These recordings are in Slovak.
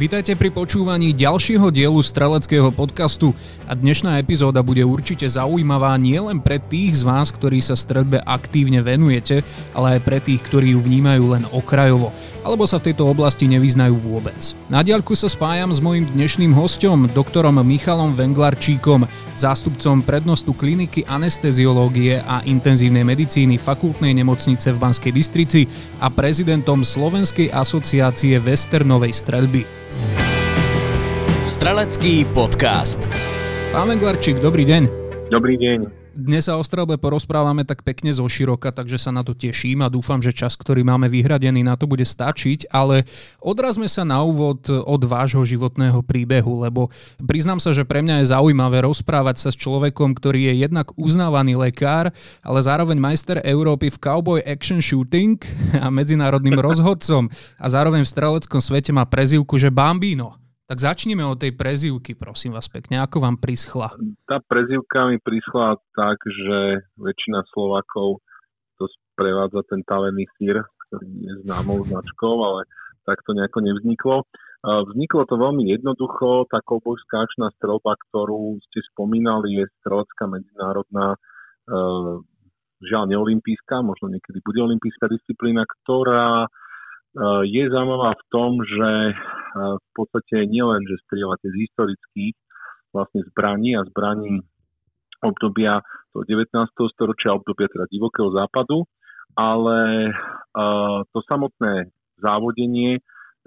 Vítajte pri počúvaní ďalšieho dielu streleckého podcastu a dnešná epizóda bude určite zaujímavá nielen pre tých z vás, ktorí sa streľbe aktívne venujete, ale aj pre tých, ktorí ju vnímajú len okrajovo alebo sa v tejto oblasti nevyznajú vôbec. Na diaľku sa spájam s mojim dnešným hostom, doktorom Michalom Venglarčíkom, zástupcom prednostu kliniky anesteziológie a intenzívnej medicíny fakultnej nemocnice v Banskej Bystrici a prezidentom Slovenskej asociácie westernovej streľby. Strelecký podcast. Pán Venglarčík, dobrý deň. Dobrý deň. Dnes sa o strelbe porozprávame tak pekne zo široka, takže sa na to teším a dúfam, že čas, ktorý máme vyhradený, na to bude stačiť, ale odrazme sa na úvod od vášho životného príbehu, lebo priznám sa, že pre mňa je zaujímavé rozprávať sa s človekom, ktorý je jednak uznávaný lekár, ale zároveň majster Európy v cowboy action shooting a medzinárodným rozhodcom a zároveň v streleckom svete má prezivku, že Bambino. Tak začneme od tej prezývky, prosím vás pekne. Ako vám prischla? Tá prezývka mi prischla tak, že väčšina Slovákov to sprevádza ten tavený sír, ktorý je známou značkou, ale tak to nejako nevzniklo. Vzniklo to veľmi jednoducho, tá koubojská akčná strelba, ktorú ste spomínali, je strelecká medzinárodná, žiaľ neolimpijská, možno niekedy bude olimpijská disciplína, ktorá je zaujímavá v tom, že v podstate nielen, že strieľate z historických vlastne zbraní a zbraní obdobia toho 19. storočia, obdobia teda divokého západu, ale to samotné závodenie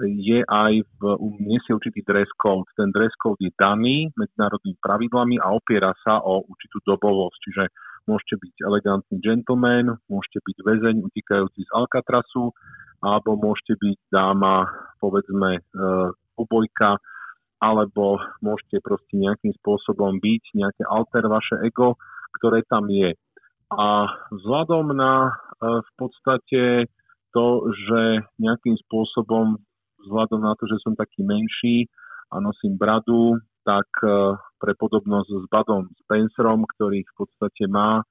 je aj v, nesie určitý dress code. Ten dress code je daný medzinárodnými pravidlami a opiera sa o určitú dobovosť. Čiže môžete byť elegantný gentleman, môžete byť väzeň utikajúci z Alcatrasu, alebo môžete byť dáma, povedzme, obojka, alebo môžete proste nejakým spôsobom byť nejaké alter vaše ego, ktoré tam je. A vzhľadom na v podstate to, že nejakým spôsobom, vzhľadom na to, že som taký menší a nosím bradu, tak pre podobnosť s Badom Spencerom, ktorý v podstate má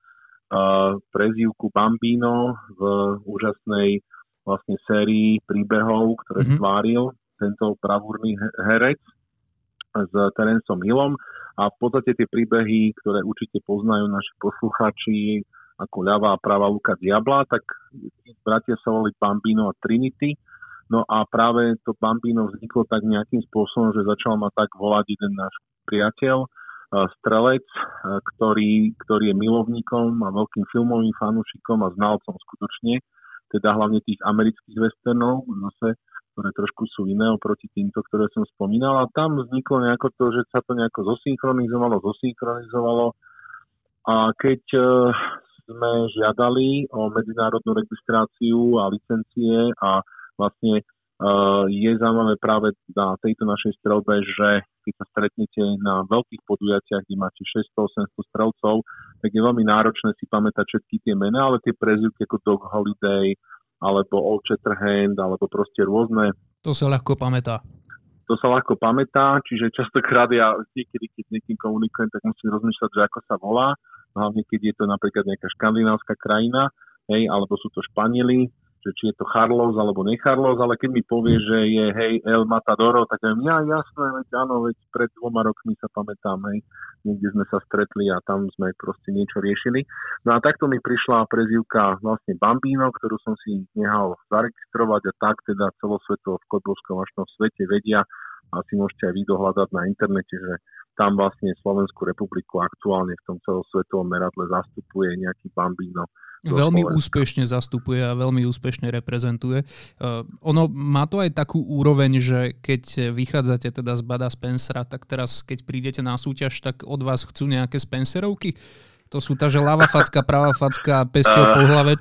prezývku Bambino v úžasnej vlastne sérii príbehov, ktoré mm-hmm. stváril tento bravúrny herec s Terencom Hillom a v podstate tie príbehy, ktoré určite poznajú naši posluchači ako ľavá a pravá luka diabla, tak bratia sa volili Bambino a Trinity. No a práve to Bambino vzniklo tak nejakým spôsobom, že začal ma tak volať jeden náš priateľ, strelec, ktorý, ktorý je milovníkom a veľkým filmovým fanúšikom a znalcom skutočne teda hlavne tých amerických westernov, zase, ktoré trošku sú iné oproti týmto, ktoré som spomínal. A tam vzniklo nejako to, že sa to nejako zosynchronizovalo, zosynchronizovalo. A keď e, sme žiadali o medzinárodnú registráciu a licencie a vlastne je zaujímavé práve na tejto našej strelbe, že keď sa stretnete na veľkých podujatiach, kde máte 600-800 strelcov, tak je veľmi náročné si pamätať všetky tie mená, ale tie prezivky ako Dog Holiday, alebo Old Shatterhand, alebo proste rôzne. To sa ľahko pamätá. To sa ľahko pamätá, čiže častokrát ja niekedy, keď s niekým komunikujem, tak musím rozmýšľať, že ako sa volá, hlavne keď je to napríklad nejaká škandinávska krajina, hej, alebo sú to Španieli, že či je to Charlos alebo necharlos, ale keď mi povie, že je hej El Matadoro, tak ja, ja jasné, veď áno, veď pred dvoma rokmi sa pamätám, hej, niekde sme sa stretli a tam sme proste niečo riešili. No a takto mi prišla prezivka vlastne Bambino, ktorú som si nehal zaregistrovať a tak teda celosvetovo v kodbovskom vašnom svete vedia, asi môžete aj vy dohľadať na internete, že tam vlastne Slovenskú republiku aktuálne v tom celosvetovom meradle zastupuje nejaký Bambino veľmi Slovenska. úspešne zastupuje a veľmi úspešne reprezentuje. Uh, ono má to aj takú úroveň, že keď vychádzate teda z Bada Spencera, tak teraz keď prídete na súťaž, tak od vás chcú nejaké Spencerovky? To sú tá, že ľava facka, pravá facka, pesťou po hlave.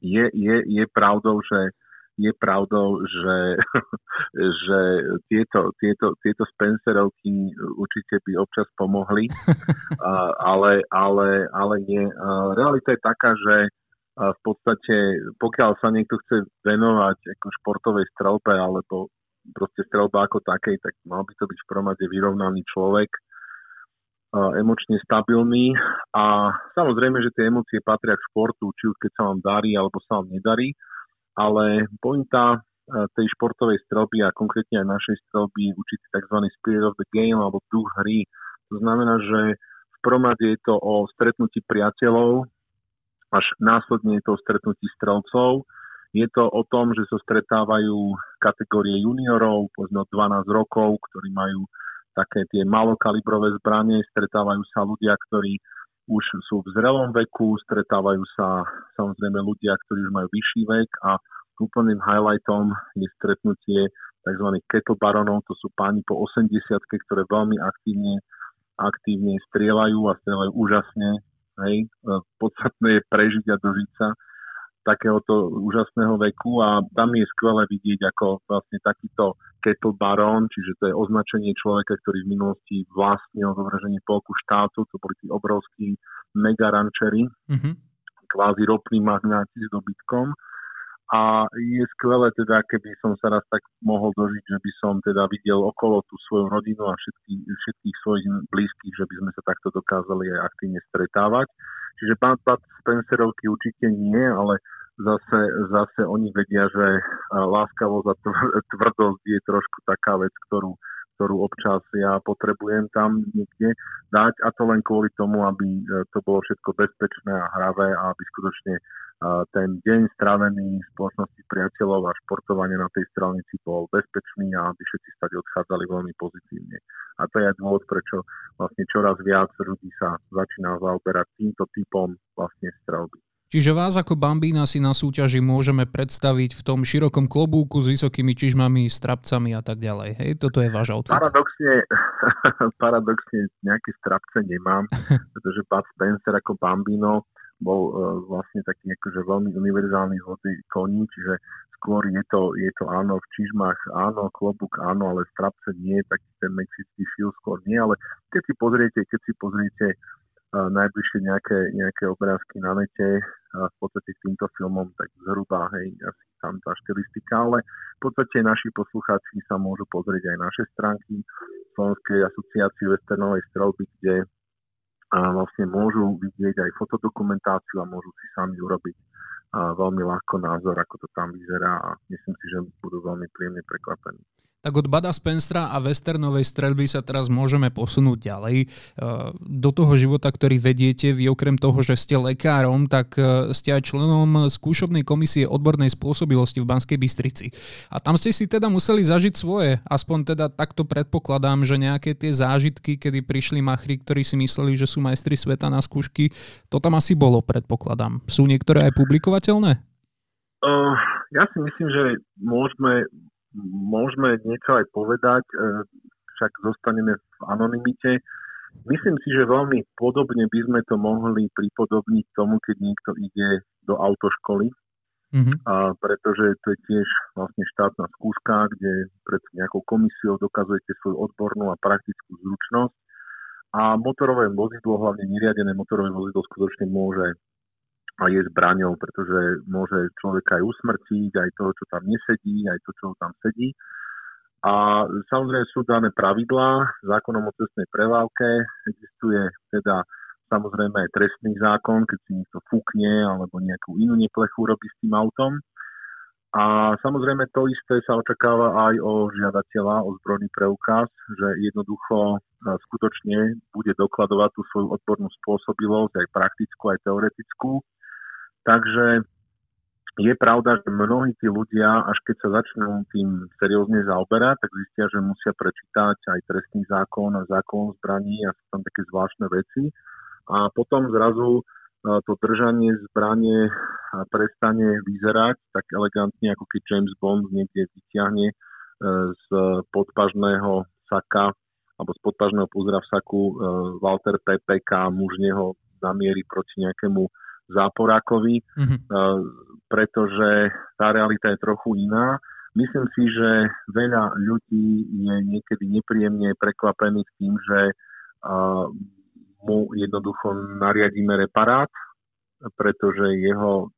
Je, je, je pravdou, že je pravdou, že, že tieto, tieto, tieto Spencerovky určite by občas pomohli, ale, ale, ale nie. Realita je taká, že v podstate, pokiaľ sa niekto chce venovať ako športovej strelbe alebo proste strelba ako takej, tak mal by to byť v promade vyrovnaný človek, emočne stabilný a samozrejme, že tie emócie patria k športu, či už keď sa vám darí alebo sa vám nedarí, ale pointa tej športovej strelby a konkrétne aj našej strelby určitý tzv. spirit of the game alebo duch hry. To znamená, že v prvom rade je to o stretnutí priateľov, až následne je to o stretnutí strelcov. Je to o tom, že sa stretávajú kategórie juniorov, povedzme 12 rokov, ktorí majú také tie malokalibrové zbranie, stretávajú sa ľudia, ktorí už sú v zrelom veku, stretávajú sa samozrejme ľudia, ktorí už majú vyšší vek a úplným highlightom je stretnutie tzv. kettle baronov, to sú páni po 80 ktoré veľmi aktívne, aktívne strieľajú a strieľajú úžasne. Hej. Podstatné je prežiť a dožiť sa takéhoto úžasného veku a tam je skvelé vidieť, ako vlastne takýto kettle baron, čiže to je označenie človeka, ktorý v minulosti vlastnil zovraženie polku štátu, to boli tí obrovskí mega rančery, mm-hmm. kvázi ropní magnáti s dobytkom. A je skvelé teda, keby som sa raz tak mohol dožiť, že by som teda videl okolo tú svoju rodinu a všetky, všetkých svojich blízkych, že by sme sa takto dokázali aj aktívne stretávať. Čiže pán Pat Spencerovky určite nie, ale zase, zase oni vedia, že láskavosť a tvrdosť je trošku taká vec, ktorú, ktorú občas ja potrebujem tam niekde dať a to len kvôli tomu, aby e, to bolo všetko bezpečné a hravé a aby skutočne ten deň strávený v spoločnosti priateľov a športovanie na tej strelnici bol bezpečný a aby všetci stade odchádzali veľmi pozitívne. A to je aj dôvod, prečo vlastne čoraz viac ľudí sa začína zaoberať týmto typom vlastne strelby. Čiže vás ako bambína si na súťaži môžeme predstaviť v tom širokom klobúku s vysokými čižmami, strapcami a tak ďalej. Hej, toto je váš outfit. Paradoxne, paradoxne nejaké strapce nemám, pretože Bud Spencer ako bambino bol uh, vlastne taký akože veľmi univerzálny hodý koní, čiže skôr je to, je to áno v čižmách, áno, klobúk áno, ale strapce nie, taký ten mexický feel skôr nie, ale keď si pozriete, keď si pozriete najbližšie nejaké, nejaké obrázky na nete a v podstate s týmto filmom, tak zhruba, hej, asi tam tá štilistika, ale v podstate naši poslucháči sa môžu pozrieť aj naše stránky Slovenskej asociácie westernovej strelby, kde a vlastne môžu vidieť aj fotodokumentáciu a môžu si sami urobiť a veľmi ľahko názor, ako to tam vyzerá a myslím si, že budú veľmi príjemne prekvapení tak od Bada Spencera a westernovej streľby sa teraz môžeme posunúť ďalej e, do toho života, ktorý vediete. Vy okrem toho, že ste lekárom, tak e, ste aj členom skúšobnej komisie odbornej spôsobilosti v Banskej Bystrici. A tam ste si teda museli zažiť svoje. Aspoň teda takto predpokladám, že nejaké tie zážitky, kedy prišli machri, ktorí si mysleli, že sú majstri sveta na skúšky, to tam asi bolo, predpokladám. Sú niektoré aj publikovateľné? Uh, ja si myslím, že môžeme, môžeme niečo aj povedať, e, však zostaneme v anonimite. Myslím si, že veľmi podobne by sme to mohli pripodobniť tomu, keď niekto ide do autoškoly, mm-hmm. a pretože to je tiež vlastne štátna skúška, kde pred nejakou komisiou dokazujete svoju odbornú a praktickú zručnosť a motorové vozidlo, hlavne neriadené motorové vozidlo skutočne môže a je zbraňou, pretože môže človeka aj usmrtiť, aj toho, čo tam nesedí, aj to, čo tam sedí. A samozrejme sú dané pravidlá zákonom o cestnej prevávke. Existuje teda samozrejme aj trestný zákon, keď si niekto fúkne alebo nejakú inú neplechu robí s tým autom. A samozrejme to isté sa očakáva aj o žiadateľa o zbrojný preukaz, že jednoducho skutočne bude dokladovať tú svoju odbornú spôsobilosť, aj praktickú, aj teoretickú Takže je pravda, že mnohí tí ľudia, až keď sa začnú tým seriózne zaoberať, tak zistia, že musia prečítať aj trestný zákon a zákon zbraní a sú tam také zvláštne veci. A potom zrazu e, to držanie zbranie prestane vyzerať tak elegantne, ako keď James Bond niekde vyťahne e, z podpažného saka alebo z podpažného púzra v saku e, Walter PPK mužneho zamierí proti nejakému záporákovi, mm-hmm. pretože tá realita je trochu iná. Myslím si, že veľa ľudí je niekedy nepríjemne prekvapených tým, že mu jednoducho nariadíme reparát, pretože jeho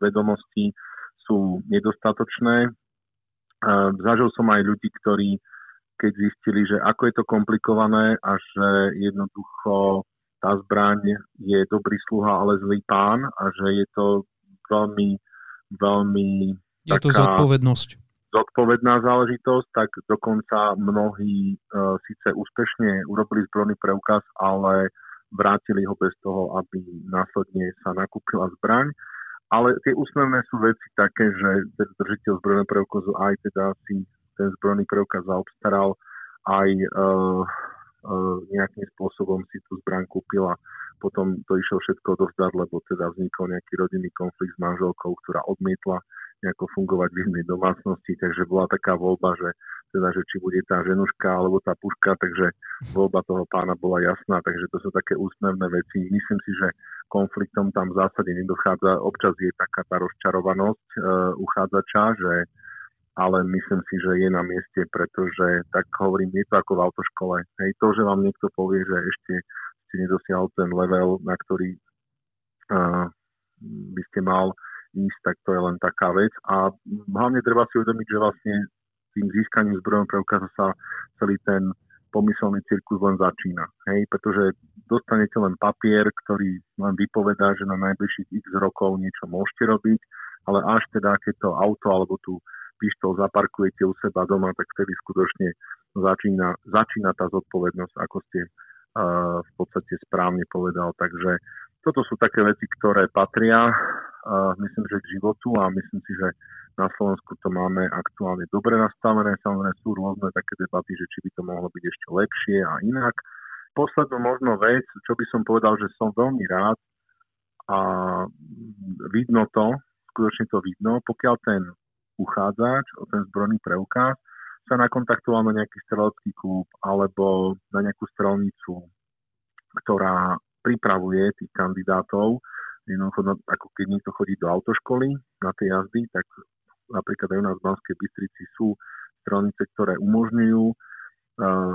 vedomosti sú nedostatočné. Zažil som aj ľudí, ktorí keď zistili, že ako je to komplikované a že jednoducho tá zbraň je dobrý sluha, ale zlý pán a že je to veľmi, veľmi je taká, to zodpovednosť. Zodpovedná záležitosť, tak dokonca mnohí uh, síce úspešne urobili zbrojný preukaz, ale vrátili ho bez toho, aby následne sa nakúpila zbraň. Ale tie úsmevné sú veci také, že ten držiteľ zbrojného preukazu aj teda si ten zbrojný preukaz zaobstaral, aj uh, nejakým spôsobom si tú zbraň kúpila. Potom to išlo všetko dozdať, lebo teda vznikol nejaký rodinný konflikt s manželkou, ktorá odmietla nejako fungovať v jednej domácnosti, takže bola taká voľba, že teda, že či bude tá ženuška alebo tá puška, takže voľba toho pána bola jasná, takže to sú také úsmevné veci. Myslím si, že konfliktom tam v zásade nedochádza. Občas je taká tá rozčarovanosť e, uchádzača, že ale myslím si, že je na mieste, pretože tak hovorím, je to ako v autoškole. Hej, to, že vám niekto povie, že ešte ste nedosiahol ten level, na ktorý uh, by ste mal ísť, tak to je len taká vec. A hlavne treba si uvedomiť, že vlastne tým získaním zbrojného preukazu sa celý ten pomyselný cirkus len začína. Hej, pretože dostanete len papier, ktorý len vypovedá, že na najbližších x rokov niečo môžete robiť, ale až teda, keď to auto alebo tú pištol zaparkujete u seba doma, tak vtedy skutočne začína, začína tá zodpovednosť, ako ste uh, v podstate správne povedal. Takže toto sú také veci, ktoré patria, uh, myslím, že k životu a myslím si, že na Slovensku to máme aktuálne dobre nastavené. Samozrejme sú rôzne také debaty, že či by to mohlo byť ešte lepšie a inak. Poslednú možno vec, čo by som povedal, že som veľmi rád a vidno to, skutočne to vidno, pokiaľ ten uchádzač o ten zbrojný preukaz sa nakontaktoval na nejaký strelecký klub alebo na nejakú strelnicu, ktorá pripravuje tých kandidátov. Jednoducho, no, ako keď niekto chodí do autoškoly na tie jazdy, tak napríklad aj u nás v Banskej Bystrici sú strelnice, ktoré umožňujú uh,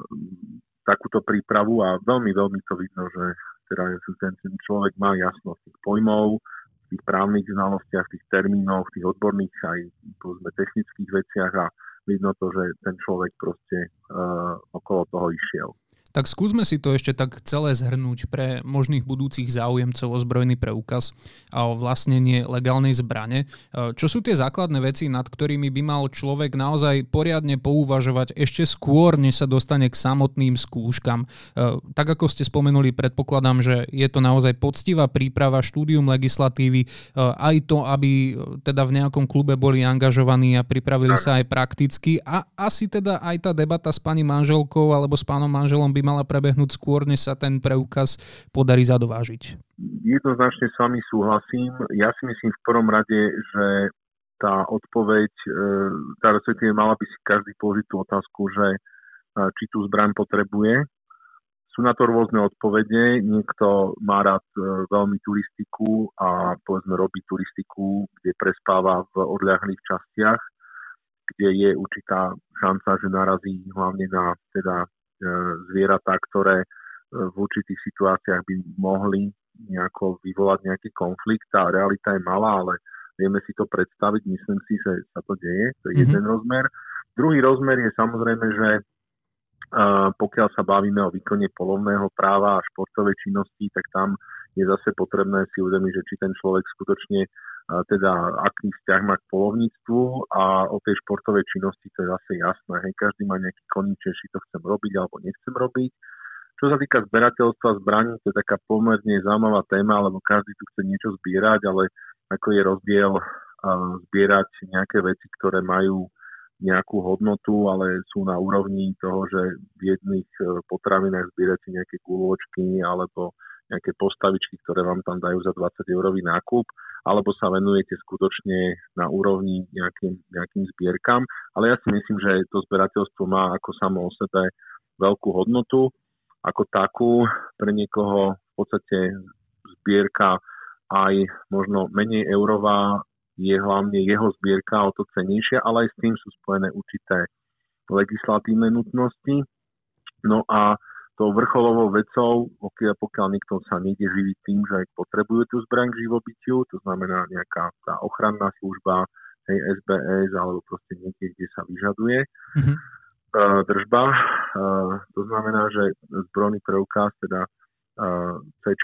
takúto prípravu a veľmi, veľmi to vidno, že teda ten človek má jasnosť tých pojmov, tých právnych znalostiach, tých termínoch, tých odborných aj povedzme technických veciach a vidno to, že ten človek proste uh, okolo toho išiel. Tak skúsme si to ešte tak celé zhrnúť pre možných budúcich záujemcov o zbrojný preukaz a o vlastnenie legálnej zbrane. E, čo sú tie základné veci, nad ktorými by mal človek naozaj poriadne pouvažovať ešte skôr, než sa dostane k samotným skúškam? E, tak ako ste spomenuli, predpokladám, že je to naozaj poctivá príprava, štúdium legislatívy, e, aj to, aby teda v nejakom klube boli angažovaní a pripravili sa aj prakticky a asi teda aj tá debata s pani manželkou alebo s pánom manželom by mala prebehnúť skôr, než sa ten preukaz podarí zadovážiť. Jednoznačne s vami súhlasím. Ja si myslím v prvom rade, že tá odpoveď, e, tá respektíve mala by si každý položiť tú otázku, že e, či tú zbraň potrebuje. Sú na to rôzne odpovede. Niekto má rád e, veľmi turistiku a povedzme robí turistiku, kde prespáva v odľahlých častiach, kde je určitá šanca, že narazí hlavne na teda zvieratá, ktoré e, v určitých situáciách by mohli nejako vyvolať nejaký konflikt. Tá realita je malá, ale vieme si to predstaviť. Myslím si, že sa to deje. To je mm-hmm. jeden rozmer. Druhý rozmer je samozrejme, že uh, pokiaľ sa bavíme o výkone polovného práva a športovej činnosti, tak tam je zase potrebné si uvedomiť, že či ten človek skutočne teda aký vzťah má k polovníctvu a o tej športovej činnosti to je zase jasné. Hej, každý má nejaký koníček, či to chcem robiť alebo nechcem robiť. Čo sa týka zberateľstva zbraní, to je taká pomerne zaujímavá téma, lebo každý tu chce niečo zbierať, ale ako je rozdiel zbierať nejaké veci, ktoré majú nejakú hodnotu, ale sú na úrovni toho, že v jedných e, potravinách zbierate nejaké guločky alebo nejaké postavičky, ktoré vám tam dajú za 20 eurový nákup alebo sa venujete skutočne na úrovni nejakým, nejakým zbierkam. Ale ja si myslím, že to zberateľstvo má ako samo o sebe veľkú hodnotu. Ako takú pre niekoho v podstate zbierka aj možno menej eurová je hlavne jeho zbierka o to cenejšia, ale aj s tým sú spojené určité legislatívne nutnosti. No a tou vrcholovou vecou, pokiaľ, pokiaľ nikto sa nejde živiť tým, že potrebuje tú zbraň k živobytiu, to znamená nejaká tá ochranná služba, hej, SBS, alebo proste niekde, kde sa vyžaduje mm-hmm. uh, držba. Uh, to znamená, že zbrojný preukaz, teda uh, c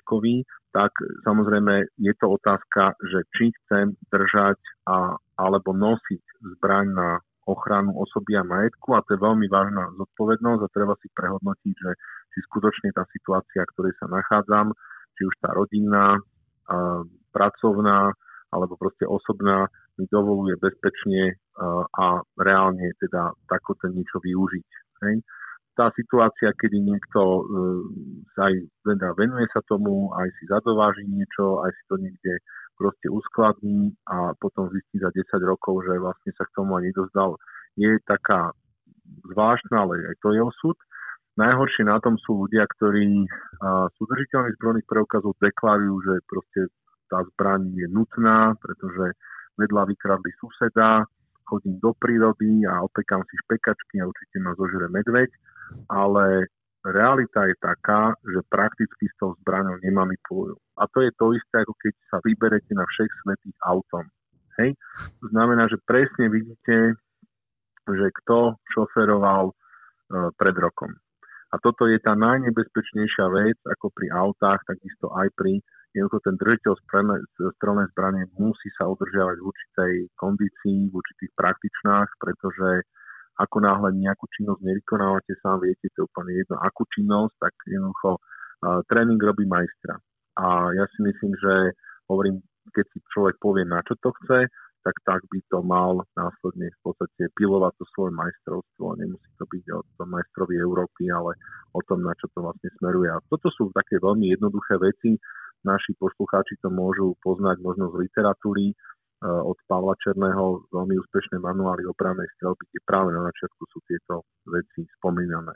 tak samozrejme je to otázka, že či chcem držať a, alebo nosiť zbraň na ochranu osoby a majetku a to je veľmi vážna zodpovednosť a treba si prehodnotiť, že či skutočne tá situácia, v ktorej sa nachádzam, či už tá rodinná, pracovná alebo proste osobná mi dovoluje bezpečne a reálne teda takoto niečo využiť. Hej. Tá situácia, kedy niekto e, sa aj teda venuje sa tomu, aj si zadováži niečo, aj si to niekde proste uskladní a potom zistí za 10 rokov, že vlastne sa k tomu ani nedozdal, je taká zvláštna, ale aj to je osud. Najhoršie na tom sú ľudia, ktorí sú držiteľmi zbrojných preukazov, deklarujú, že proste tá zbraň je nutná, pretože vedľa vykradli suseda, chodím do prírody a opekám si špekačky a určite ma zožere medveď, ale realita je taká, že prakticky s tou zbraňou nemanipulujú. A to je to isté, ako keď sa vyberete na všech svetých autom. Hej? To znamená, že presne vidíte, že kto šoferoval e, pred rokom. A toto je tá najnebezpečnejšia vec, ako pri autách, takisto aj pri jednoducho ten držiteľ strelnej zbrane musí sa udržiavať v určitej kondícii, v určitých praktičnách, pretože ako náhle nejakú činnosť nevykonávate, sám viete, to úplne jedno, akú činnosť, tak jednoducho uh, tréning robí majstra. A ja si myslím, že hovorím, keď si človek povie, na čo to chce, tak tak by to mal následne v podstate pilovať to svoje majstrovstvo. Nemusí to byť o tom majstrovi Európy, ale o tom, na čo to vlastne smeruje. A toto sú také veľmi jednoduché veci. Naši poslucháči to môžu poznať možno z literatúry, od Pavla Černého veľmi úspešné manuály opravnej strelby, kde práve na začiatku sú tieto veci spomínané.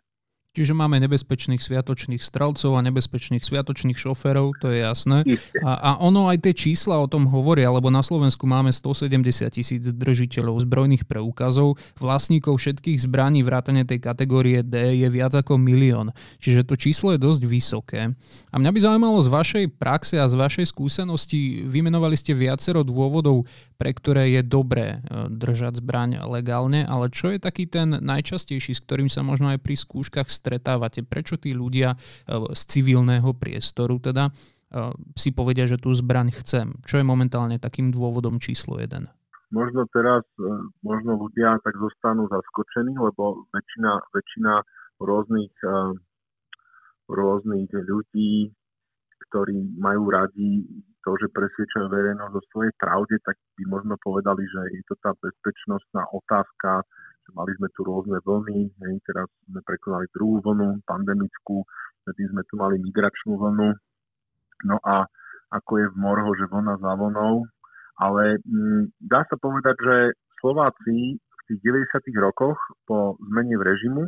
Čiže máme nebezpečných sviatočných strelcov a nebezpečných sviatočných šoférov, to je jasné. A, a ono aj tie čísla o tom hovoria, lebo na Slovensku máme 170 tisíc držiteľov zbrojných preukazov, vlastníkov všetkých zbraní vrátane tej kategórie D je viac ako milión. Čiže to číslo je dosť vysoké. A mňa by zaujímalo z vašej praxe a z vašej skúsenosti, vymenovali ste viacero dôvodov, pre ktoré je dobré e, držať zbraň legálne, ale čo je taký ten najčastejší, s ktorým sa možno aj pri skúškach stretávate? Prečo tí ľudia e, z civilného priestoru teda e, si povedia, že tú zbraň chcem? Čo je momentálne takým dôvodom číslo jeden? Možno teraz e, možno ľudia tak zostanú zaskočení, lebo väčšina, väčšina rôznych, rôznych ľudí, ktorí majú radi to, že presviečajú verejnosť o svojej pravde, tak by možno povedali, že je to tá bezpečnostná otázka, Mali sme tu rôzne vlny, hej, teraz sme prekonali druhú vlnu pandemickú, vtedy sme tu mali migračnú vlnu. No a ako je v Morho, že vlna za vlnou. Ale m, mm, dá sa povedať, že Slováci v tých 90. rokoch po zmene v režimu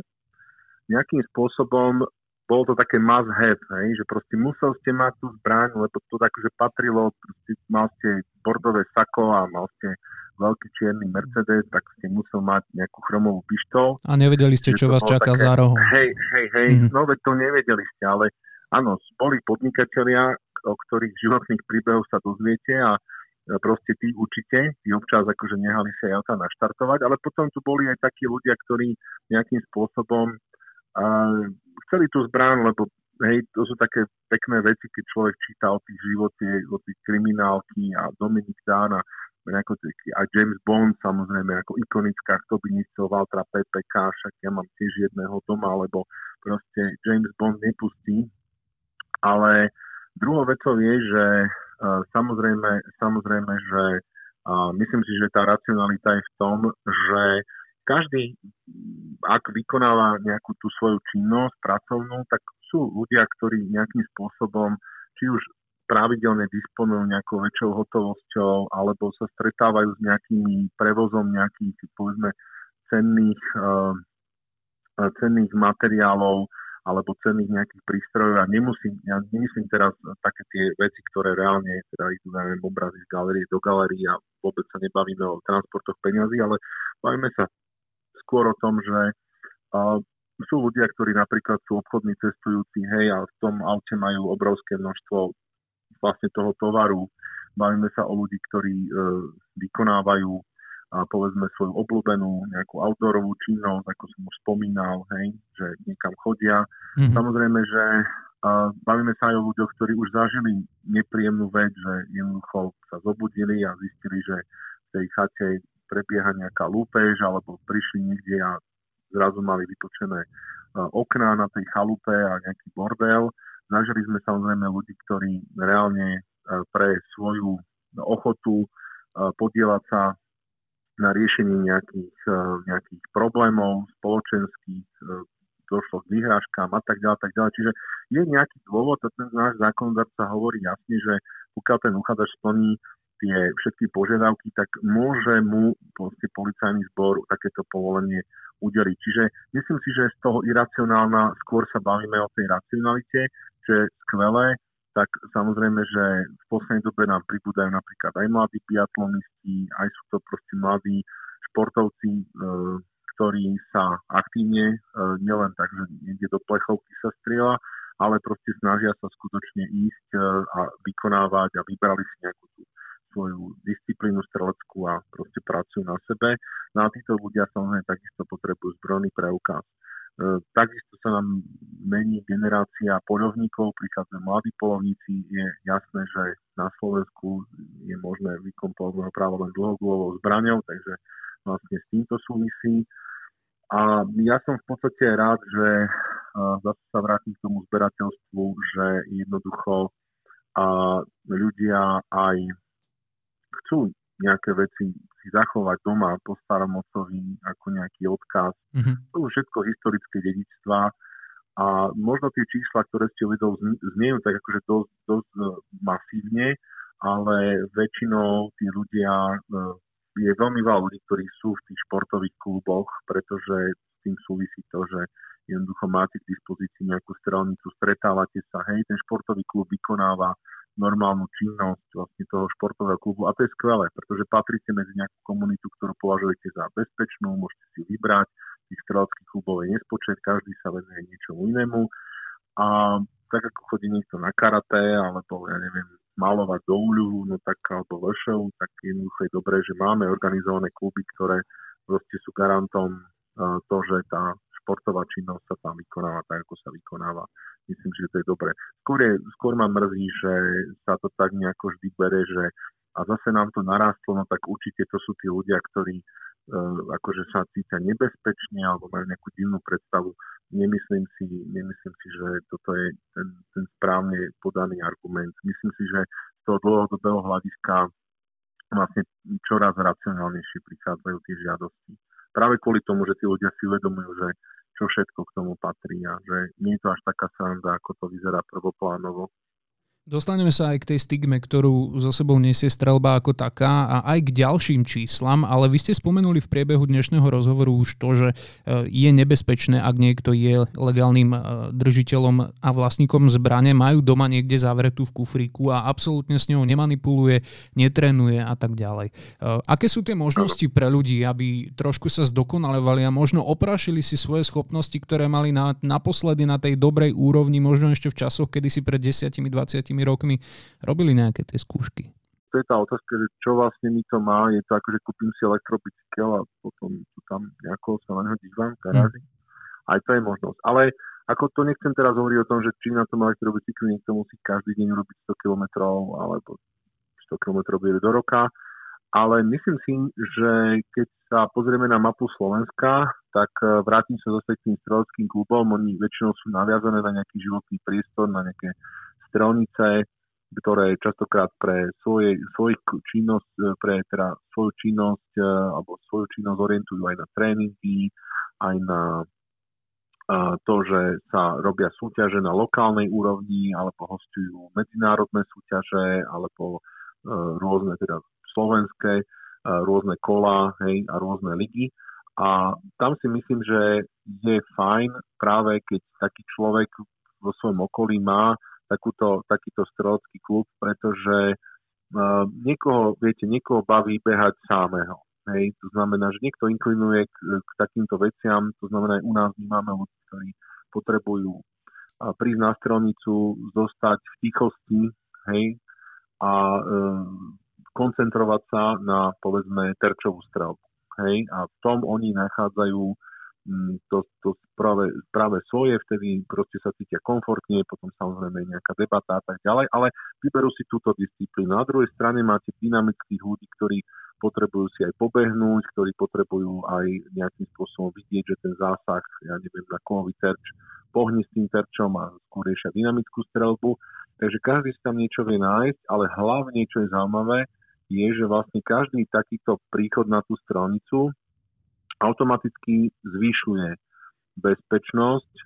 nejakým spôsobom bolo to také must have, hej, že proste musel ste mať tú zbraň, lebo to takže patrilo, proste mal ste bordové sako a mal ste veľký čierny Mercedes, tak ste musel mať nejakú chromovú pištol. A nevedeli ste, čo vás čaká také, za rohom. Hej, hej, hej, mm-hmm. no veď to nevedeli ste, ale áno, boli podnikatelia, o ktorých životných príbehoch sa dozviete a proste tí určite, tí občas akože nehali sa auta naštartovať, ale potom tu boli aj takí ľudia, ktorí nejakým spôsobom uh, chceli tú zbrán, lebo hej, to sú také pekné veci, keď človek číta o tých živote, o tých kriminálky a Dominik Dán a a James Bond samozrejme ako ikonická, kto by nechcel Valtra PPK, však ja mám tiež jedného doma, lebo proste James Bond nepustí. Ale druhou vecou je, že uh, samozrejme, samozrejme, že uh, myslím si, že tá racionalita je v tom, že každý, ak vykonáva nejakú tú svoju činnosť pracovnú, tak sú ľudia, ktorí nejakým spôsobom, či už pravidelne disponujú nejakou väčšou hotovosťou alebo sa stretávajú s nejakými prevozom nejakých, povedzme, cenných, uh, cenných materiálov alebo cenných nejakých prístrojov. A nemusím, ja nemyslím teraz také tie veci, ktoré reálne teda idú, neviem, obrazy z galerie do galerie a vôbec sa nebavíme o transportoch peniazy, ale bavíme sa skôr o tom, že uh, sú ľudia, ktorí napríklad sú obchodní cestujúci, hej, a v tom aute majú obrovské množstvo vlastne toho tovaru. Bavíme sa o ľudí, ktorí e, vykonávajú a povedzme svoju obľúbenú nejakú outdoorovú činnosť, ako som už spomínal, hej, že niekam chodia. Mm-hmm. Samozrejme, že a bavíme sa aj o ľuďoch, ktorí už zažili nepríjemnú vec, že jednoducho sa zobudili a zistili, že v tej chate prebieha nejaká lúpež, alebo prišli niekde a zrazu mali vytočené okná na tej chalupe a nejaký bordel. Zažili sme samozrejme ľudí, ktorí reálne pre svoju ochotu podielať sa na riešenie nejakých, e, nejakých problémov spoločenských, e, došlo k vyhrážkám a tak ďalej, tak ďalej. Čiže je nejaký dôvod a ten náš zákonodárca hovorí jasne, že pokiaľ ten uchádzač splní tie všetky požiadavky, tak môže mu proste policajný zbor takéto povolenie udeliť. Čiže myslím si, že z toho iracionálna, skôr sa bavíme o tej racionalite, čo je skvelé, tak samozrejme, že v poslednej dobe nám pribúdajú napríklad aj mladí biatlonisti, aj sú to proste mladí športovci, e, ktorí sa aktívne, e, nielen tak, že niekde do plechovky sa strieľa, ale proste snažia sa skutočne ísť e, a vykonávať a vybrali si nejakú tú svoju disciplínu streleckú a proste pracujú na sebe. No a títo ľudia samozrejme takisto potrebujú zbrojný preukaz. E, takisto sa nám mení generácia polovníkov, prichádzajú mladí polovníci. Je jasné, že na Slovensku je možné výkon polovného práva len dlhogulovou zbraňou, takže vlastne s týmto súvisí. A ja som v podstate rád, že e, zase sa vrátim k tomu zberateľstvu, že jednoducho ľudia aj chcú nejaké veci si zachovať doma po starom otcovi ako nejaký odkaz. Mm-hmm. To sú všetko historické dedičstva a možno tie čísla, ktoré ste uvedol, zniejú tak akože dosť, dosť e, masívne, ale väčšinou tí ľudia, e, je veľmi veľa ľudí, ktorí sú v tých športových kluboch, pretože s tým súvisí to, že jednoducho máte k dispozícii nejakú strelnicu, stretávate sa, hej, ten športový klub vykonáva normálnu činnosť vlastne toho športového klubu. A to je skvelé, pretože patríte medzi nejakú komunitu, ktorú považujete za bezpečnú, môžete si vybrať, tých streleckých klubov je nespočet, každý sa venuje niečomu inému. A tak ako chodí niekto na karate alebo ja neviem, malovať do úľuhu, no tak alebo lešov, tak jednoducho je dobré, že máme organizované kluby, ktoré proste sú garantom uh, to, že tá športová činnosť sa tam vykonáva tak, ako sa vykonáva myslím, že to je dobré. Skôr, je, skôr ma mrzí, že sa to tak nejako vždy bere, že a zase nám to narástlo, no tak určite to sú tí ľudia, ktorí uh, akože sa cítia nebezpečne alebo majú nejakú divnú predstavu. Nemyslím si, nemyslím si, že toto je ten, ten správne podaný argument. Myslím si, že z toho dlhodobého hľadiska vlastne čoraz racionálnejšie prichádzajú tie žiadosti. Práve kvôli tomu, že tí ľudia si uvedomujú, že čo všetko k tomu patrí a že nie je to až taká sranda, ako to vyzerá prvoplánovo. Dostaneme sa aj k tej stigme, ktorú za sebou nesie strelba ako taká a aj k ďalším číslam, ale vy ste spomenuli v priebehu dnešného rozhovoru už to, že e, je nebezpečné, ak niekto je legálnym e, držiteľom a vlastníkom zbrane, majú doma niekde zavretú v kufríku a absolútne s ňou nemanipuluje, netrenuje a tak ďalej. E, aké sú tie možnosti pre ľudí, aby trošku sa zdokonalovali a možno oprašili si svoje schopnosti, ktoré mali na, naposledy na tej dobrej úrovni, možno ešte v časoch, kedy si pred 10-20 rokmi robili nejaké tie skúšky? To je tá otázka, že čo vlastne mi to má. Je to ako, že kúpim si elektrobicykel a potom tam nejako sa na neho dívam v garáži. Hmm. Aj to je možnosť. Ale ako to nechcem teraz hovoriť o tom, že či na tom elektrobicykli niekto musí každý deň robiť 100 km alebo 100 km do roka. Ale myslím si, že keď sa pozrieme na mapu Slovenska, tak e, vrátim sa zase k tým streleckým klubom. Oni väčšinou sú naviazané na nejaký životný priestor, na nejaké strelnice, ktoré častokrát pre svoje, svoj činnosť, e, pre teda svoju činnosť e, alebo svoju činnosť orientujú aj na tréningy, aj na e, to, že sa robia súťaže na lokálnej úrovni, alebo hostujú medzinárodné súťaže, alebo rôzne teda slovenské, rôzne kola hej, a rôzne ligy. A tam si myslím, že je fajn práve keď taký človek vo svojom okolí má takúto, takýto strelecký klub, pretože uh, niekoho, viete, niekoho baví behať sámeho. Hej, to znamená, že niekto inklinuje k, k takýmto veciam, to znamená, aj u nás my máme ľudí, ktorí potrebujú uh, prísť na strelnicu, zostať v tichosti, hej, a uh, koncentrovať sa na, povedzme, terčovú strelbu. Hej, a v tom oni nachádzajú to, to práve, práve svoje, vtedy proste sa cítia komfortne, potom samozrejme nejaká debata a tak ďalej, ale vyberú si túto disciplínu. Na druhej strane máte dynamických ľudí, ktorí potrebujú si aj pobehnúť, ktorí potrebujú aj nejakým spôsobom vidieť, že ten zásah, ja neviem, na kovový terč, pohni s tým terčom a skôr riešia dynamickú strelbu. Takže každý si tam niečo vie nájsť, ale hlavne, čo je zaujímavé, je, že vlastne každý takýto príchod na tú strelnicu automaticky zvyšuje bezpečnosť e,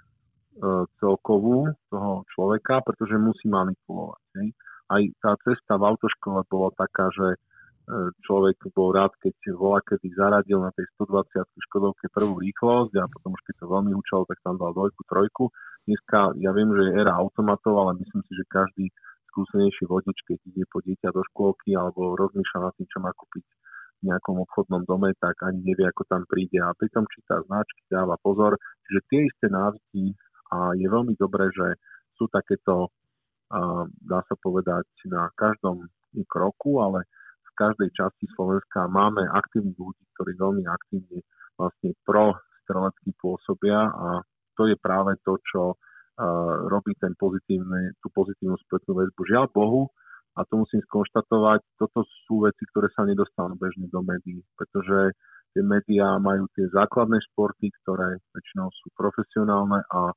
celkovú toho človeka, pretože musí manipulovať. Hej. Aj tá cesta v autoškole bola taká, že e, človek bol rád, keď vola kedy zaradil na tej 120 Škodovke prvú rýchlosť a potom už keď to veľmi učalo, tak tam dal dvojku, trojku. Dneska ja viem, že je éra automatov, ale myslím si, že každý skúsenejší vodič, keď ide po dieťa do škôlky alebo rozmýšľa nad tým, čo má kúpiť nejakom obchodnom dome, tak ani nevie, ako tam príde a pritom číta značky, dáva pozor. Čiže tie isté návyky a je veľmi dobré, že sú takéto, dá sa povedať, na každom kroku, ale v každej časti Slovenska máme aktívnych ľudí, ktorí veľmi aktívne vlastne pro strelecky pôsobia a to je práve to, čo robí ten pozitívny, tú pozitívnu spätnú väzbu. Žiaľ Bohu, a to musím skonštatovať, toto sú veci, ktoré sa nedostanú bežne do médií, pretože tie médiá majú tie základné športy, ktoré väčšinou sú profesionálne a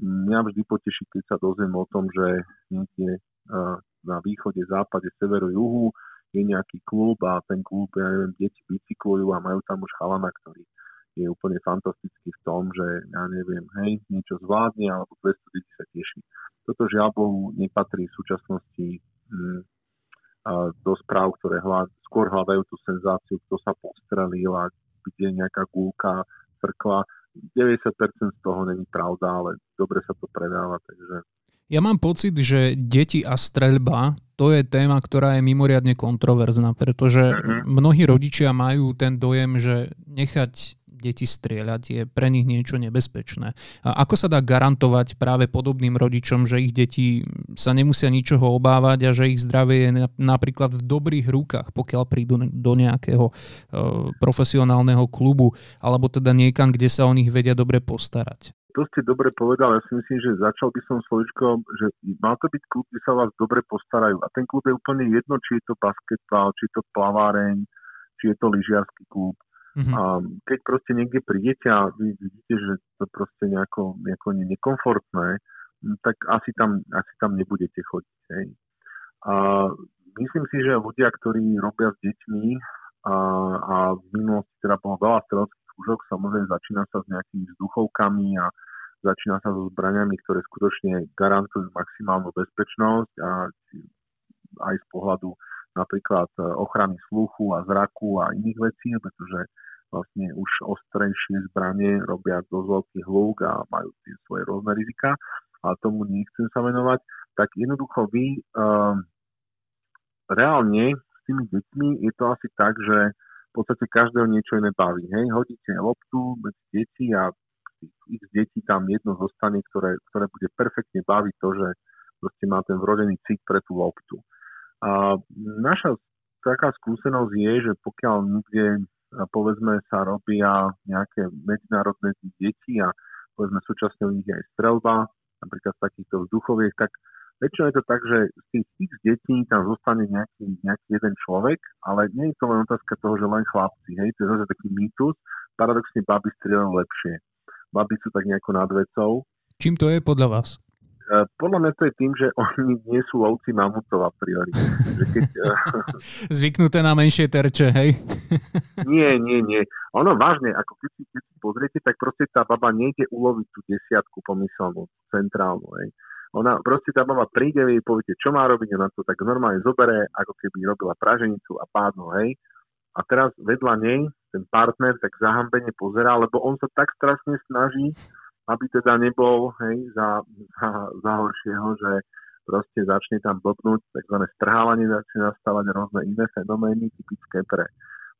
mňa vždy poteší, keď sa dozviem o tom, že niekde na východe, západe, severu, juhu je nejaký klub a ten klub, ja neviem, deti bicyklujú a majú tam už chalana, ktorý je úplne fantastický v tom, že ja neviem, hej, niečo zvládne alebo 200 detí sa teší. Toto žiaľ Bohu nepatrí v súčasnosti do správ, ktoré hľad, skôr hľadajú tú senzáciu, kto sa postrelil a kde nejaká gulka crkla. 90% z toho není pravda, ale dobre sa to predáva, takže... Ja mám pocit, že deti a streľba to je téma, ktorá je mimoriadne kontroverzná, pretože uh-huh. mnohí rodičia majú ten dojem, že nechať deti strieľať je pre nich niečo nebezpečné. A ako sa dá garantovať práve podobným rodičom, že ich deti sa nemusia ničoho obávať a že ich zdravie je napríklad v dobrých rukách, pokiaľ prídu do nejakého e, profesionálneho klubu alebo teda niekam, kde sa o nich vedia dobre postarať? To ste dobre povedali, ja si myslím, že začal by som slovičkom, že má to byť klub, kde sa vás dobre postarajú. A ten klub je úplne jedno, či je to basketbal, či je to plaváreň, či je to lyžiarsky klub. Mm-hmm. A keď proste niekde prídete a vy vidíte, že to proste nejako, nejako nekomfortné, tak asi tam, asi tam nebudete chodiť. Hej. A myslím si, že ľudia, ktorí robia s deťmi a, a v minulosti teda bolo veľa streleckých služok, samozrejme začína sa s nejakými vzduchovkami a začína sa so zbraniami, ktoré skutočne garantujú maximálnu bezpečnosť a aj z pohľadu napríklad e, ochrany sluchu a zraku a iných vecí, pretože vlastne už ostrejšie zbranie robia dosť veľký hluk a majú tie svoje rôzne rizika, ale tomu nechcem sa venovať, tak jednoducho vy um, reálne s tými deťmi je to asi tak, že v podstate každého niečo iné baví. Hej? Hodíte loptu medzi deti a ich detí tam jedno zostane, ktoré, ktoré bude perfektne baviť to, že proste má ten vrodený cit pre tú loptu. A naša taká skúsenosť je, že pokiaľ niekde povedzme sa robia nejaké medzinárodné deti a povedzme súčasne u nich aj strelba, napríklad z takýchto vzduchoviek, tak väčšinou je to tak, že z tých x detí tam zostane nejaký, nejaký jeden človek, ale nie je to len otázka toho, že len chlapci, hej, to je zase taký mýtus, paradoxne baby strieľajú lepšie. Baby sú tak nejako nad vecou. Čím to je podľa vás? E, podľa mňa to je tým, že oni nie sú lovci mamutov a priori. Keď, e, Zvyknuté na menšie terče, hej? nie, nie, nie. Ono vážne, ako keď si, keď si pozriete, tak proste tá baba nejde uloviť tú desiatku pomyselnú, centrálnu, hej. Ona proste tá baba príde, vy poviete, čo má robiť, ona to tak normálne zobere, ako keby robila praženicu a pádno, hej. A teraz vedľa nej ten partner tak zahambene pozerá, lebo on sa tak strašne snaží, aby teda nebol hej, za, za, za horšieho, že proste začne tam blbnúť, takzvané strhávanie začne nastávať rôzne iné fenomény typické pre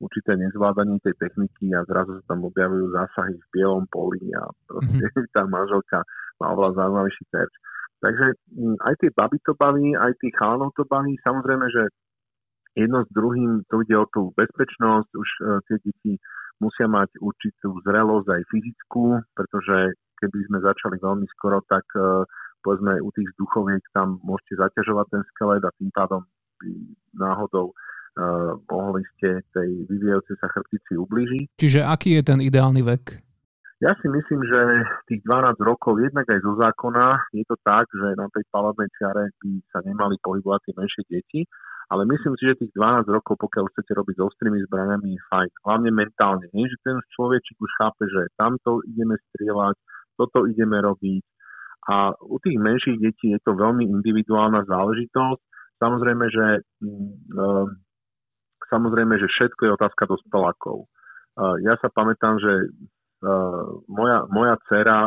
určité nezvládanie tej techniky a zrazu sa tam objavujú zásahy v bielom poli a proste mm-hmm. tá manželka má oveľa zaujímavejší terč. Takže mm, aj tie baby to baví, aj tých chalanov to baví. Samozrejme, že jedno s druhým to ide o tú bezpečnosť, už uh, tie deti musia mať určitú zrelosť aj fyzickú, pretože keby sme začali veľmi skoro, tak uh, povedzme u tých vzduchoviek tam môžete zaťažovať ten skelet a tým pádom by náhodou uh, mohli ste tej vyvíjajúcej sa chrbtici ubližiť. Čiže aký je ten ideálny vek? Ja si myslím, že tých 12 rokov, jednak aj zo zákona, je to tak, že na tej palebnej čiare by sa nemali pohybovať tie menšie deti, ale myslím si, že tých 12 rokov, pokiaľ chcete robiť s ostrými zbraniami, je fajn. Hlavne mentálne. Nie, že ten človečik už chápe, že tamto ideme strieľať, toto ideme robiť. A u tých menších detí je to veľmi individuálna záležitosť. Samozrejme, že, uh, samozrejme, že všetko je otázka dospelákov. Uh, ja sa pamätám, že Uh, moja, moja dcera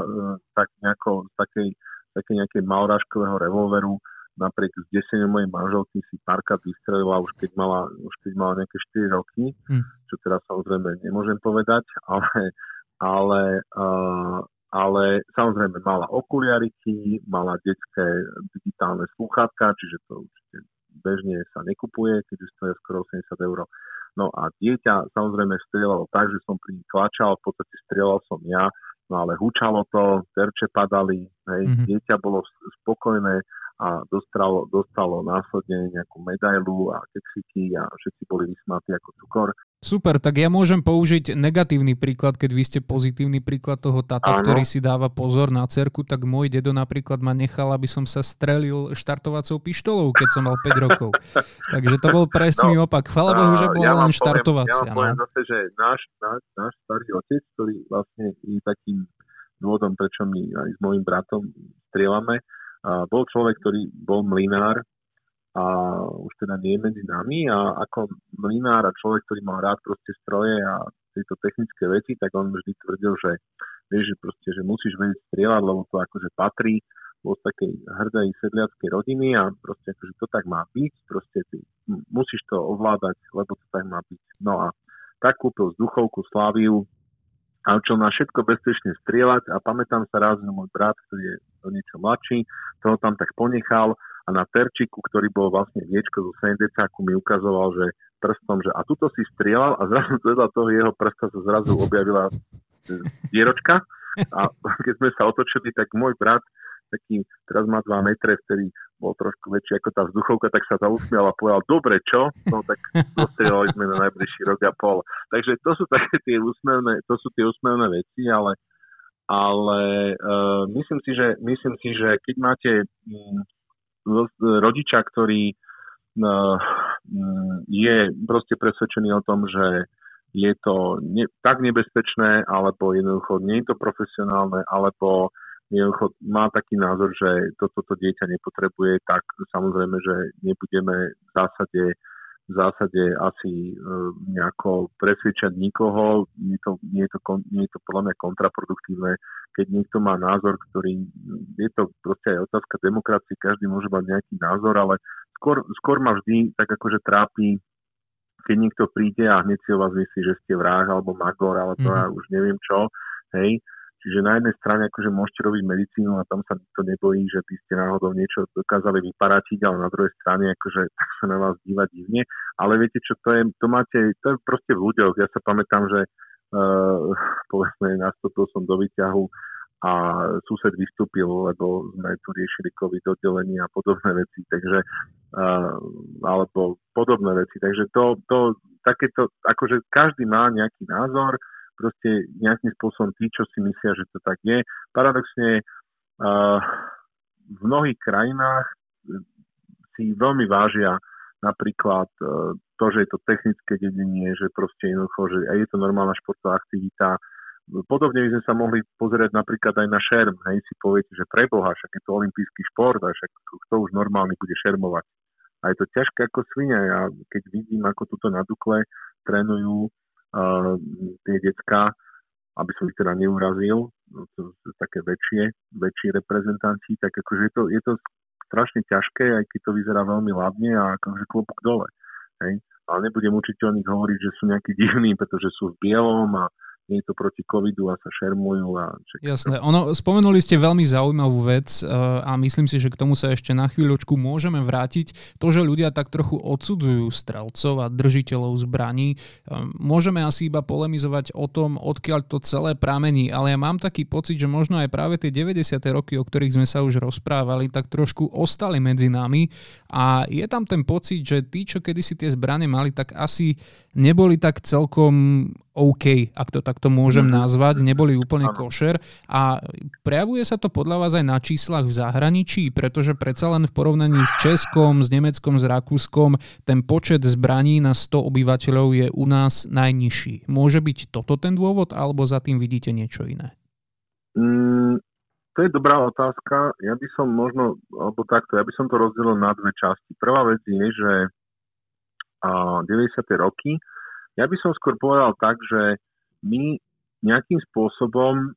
tak nejako z takej, takej nejakej mauráškového revolveru napriek zdeseniu mojej manželky si párkrát vystrelila už keď mala, už keď mala nejaké 4 roky, hmm. čo teraz samozrejme nemôžem povedať, ale, ale, uh, ale samozrejme mala okuliariky, mala detské digitálne slúchatka, čiže to určite bežne sa nekupuje, keďže stojí skoro 80 eur. No a dieťa samozrejme strieľalo tak, že som pri nich klačal, v podstate strieľal som ja, no ale hučalo to, terče padali, hej, mm-hmm. dieťa bolo spokojné a dostalo, dostalo následne nejakú medailu a keksiky a všetci boli vysmatí ako cukor. Super, tak ja môžem použiť negatívny príklad, keď vy ste pozitívny príklad toho tata, Áno. ktorý si dáva pozor na cerku, tak môj dedo napríklad ma nechal, aby som sa strelil štartovacou pištolou, keď som mal 5 rokov. Takže to bol presný no, opak. Chvala Bohu, že bola ja len štartovacia. Ja vám poviem no. zase, že náš, náš, náš starý otec, ktorý vlastne je takým dôvodom, prečo my aj s mojim bratom strieľame, bol človek, ktorý bol mlinár a už teda nie medzi nami a ako mlinár a človek, ktorý mal rád proste stroje a tieto technické veci, tak on vždy tvrdil, že vieš, že proste, že musíš vedieť strieľať, lebo to akože patrí vo z takej hrdej sedliackej rodiny a proste akože to tak má byť, proste ty musíš to ovládať, lebo to tak má byť. No a tak kúpil vzduchovku Slaviu a čo na všetko bezpečne strieľať a pamätám sa raz, že môj brat, ktorý je o niečo mladší, toho tam tak ponechal a na terčiku, ktorý bol vlastne viečko zo 70 mi ukazoval, že prstom, že a tuto si strieľal? A zrazu vedľa toho jeho prsta sa zrazu objavila dieročka. A keď sme sa otočili, tak môj brat taký, teraz má 2 metre, vtedy bol trošku väčší ako tá vzduchovka, tak sa zausmial a povedal, dobre, čo? No tak dostrieľali sme na najbližší rok a pol. Takže to sú také tie úsmevné, to sú tie úsmevné veci, ale, ale uh, myslím, si, že, myslím si, že keď máte um, rodiča, ktorý uh, je proste presvedčený o tom, že je to ne, tak nebezpečné, alebo jednoducho nie je to profesionálne, alebo jednoducho má taký názor, že toto to, dieťa nepotrebuje, tak samozrejme, že nebudeme v zásade v zásade asi e, nejako presvedčať nikoho. Nie je, to, nie, je to, nie je to podľa mňa kontraproduktívne, keď niekto má názor, ktorý je to proste aj otázka demokracie, každý môže mať nejaký názor, ale skôr, skôr ma vždy tak akože trápi, keď niekto príde a hneď si o vás myslí, že ste vrah alebo magor, ale to mm-hmm. ja už neviem čo, hej, Čiže na jednej strane akože môžete robiť medicínu a tam sa nikto nebojí, že by ste náhodou niečo dokázali vyparatiť, ale na druhej strane akože tak sa na vás díva divne. Ale viete čo, to je, to máte, to je proste v ľuďoch. Ja sa pamätám, že uh, povedzme nastúpil som do výťahu a sused vystúpil, lebo sme tu riešili COVID oddelenie a podobné veci, takže uh, alebo podobné veci. Takže to, to takéto, akože každý má nejaký názor, proste nejakým spôsobom tí, čo si myslia, že to tak je. Paradoxne v mnohých krajinách si veľmi vážia napríklad uh, to, že je to technické dedenie, že proste jednoducho, že je to normálna športová aktivita. Podobne by sme sa mohli pozerať napríklad aj na šerm. Hej, si poviete, že preboha, však je to olimpijský šport a však kto už normálny bude šermovať. A je to ťažké ako svine. Ja keď vidím, ako tuto na Dukle trénujú tie decka, aby som ich teda neurazil, no, to sú také väčšie, väčšie reprezentanti, tak akože je to, je to strašne ťažké, aj keď to vyzerá veľmi ladne a akože klobúk dole. Hej? Ale nebudem nich hovoriť, že sú nejakí divní, pretože sú v bielom a nie to proti covidu a sa šermujú. A čak... Jasné. Ono, spomenuli ste veľmi zaujímavú vec eh, a myslím si, že k tomu sa ešte na chvíľočku môžeme vrátiť. To, že ľudia tak trochu odsudzujú strelcov a držiteľov zbraní, eh, môžeme asi iba polemizovať o tom, odkiaľ to celé pramení, ale ja mám taký pocit, že možno aj práve tie 90. roky, o ktorých sme sa už rozprávali, tak trošku ostali medzi nami a je tam ten pocit, že tí, čo kedysi tie zbranie mali, tak asi neboli tak celkom OK, ak to takto môžem mm-hmm. nazvať, neboli úplne košer a prejavuje sa to podľa vás aj na číslach v zahraničí, pretože predsa len v porovnaní s Českom, s Nemeckom, s Rakúskom ten počet zbraní na 100 obyvateľov je u nás najnižší. Môže byť toto ten dôvod, alebo za tým vidíte niečo iné? Mm, to je dobrá otázka. Ja by som možno, alebo takto, ja by som to rozdelil na dve časti. Prvá vec je, že 90. roky ja by som skôr povedal tak, že my nejakým spôsobom e,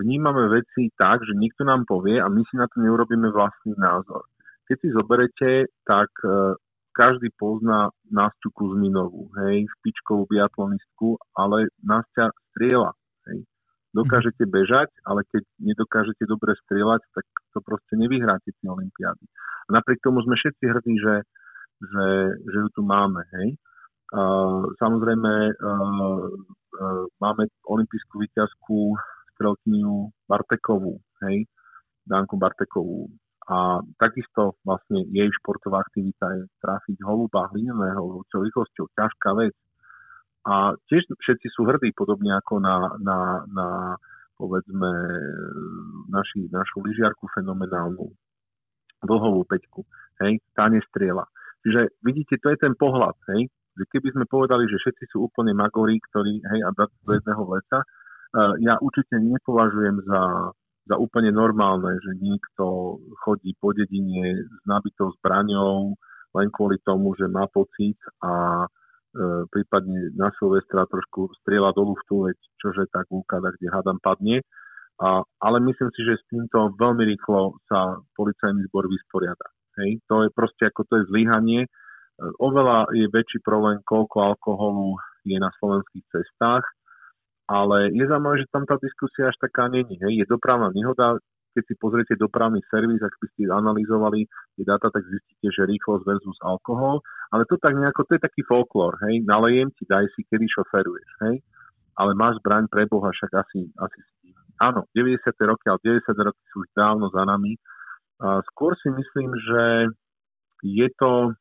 vnímame veci tak, že nikto nám povie a my si na to neurobíme vlastný názor. Keď si zoberete, tak e, každý pozná Nasťu Kuzminovú, hej, špičkovú biatlonistku, ale Nastia strieľa. Hej. Dokážete bežať, ale keď nedokážete dobre strieľať, tak to proste nevyhráte tie olimpiády. A napriek tomu sme všetci hrdí, že, že, že ju tu máme. Hej. Samozrejme, máme olimpijskú výťazku strelkyniu Bartekovú, hej, Danku Bartekovú. A takisto vlastne jej športová aktivita je trafiť holuba hlineného čo rýchlosťou, ťažká vec. A tiež všetci sú hrdí, podobne ako na, na, na povedzme, naši, našu lyžiarku fenomenálnu, dlhovú peťku, hej, tá nestriela. Čiže vidíte, to je ten pohľad, hej, že keby sme povedali, že všetci sú úplne magorí, ktorí, hej, a dať do jedného lesa, uh, ja určite nepovažujem za, za úplne normálne, že niekto chodí po dedine s nabitou zbraňou len kvôli tomu, že má pocit a uh, prípadne na Silvestra trošku strieľa dolu v tú veď, čože tak úkada, kde hadam padne. A, ale myslím si, že s týmto veľmi rýchlo sa policajný zbor vysporiada. Hej? To je proste ako to je zlyhanie, Oveľa je väčší problém, koľko alkoholu je na slovenských cestách, ale je zaujímavé, že tam tá diskusia až taká není. Hej. Je dopravná nehoda, keď si pozriete dopravný servis, ak by ste analyzovali tie dáta, tak zistíte, že rýchlosť versus alkohol, ale to tak nejako, to je taký folklór, hej, nalejem ti, daj si, kedy šoferuješ, hej, ale máš zbraň pre Boha, však asi, asi Áno, 90. roky, ale 90. roky sú už dávno za nami. A skôr si myslím, že je to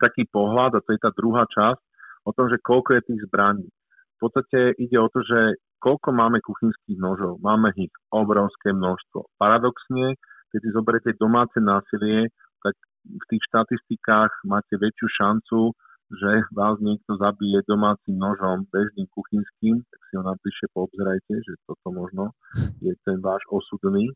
taký pohľad, a to je tá druhá časť, o tom, že koľko je tých zbraní. V podstate ide o to, že koľko máme kuchynských nožov. Máme ich obrovské množstvo. Paradoxne, keď si zoberete domáce násilie, tak v tých štatistikách máte väčšiu šancu, že vás niekto zabije domácim nožom, bežným kuchynským, tak si ho napíše, poobzerajte, že toto možno je ten váš osudný.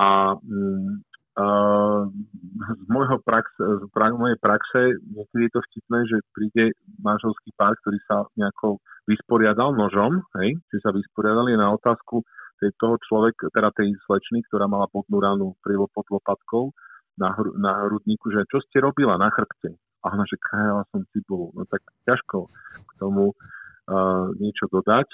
A mm, z môjho prax, z pra, mojej praxe niekedy je to vtipné, že príde manželský pár, ktorý sa nejako vysporiadal nožom, hej, či sa vysporiadali na otázku tej, toho človek, teda tej slečny, ktorá mala podnú ranu pod lopatkou na, hr, na hrudníku, že čo ste robila na chrbte? A ona, že kajala som cibulu. No tak ťažko k tomu uh, niečo dodať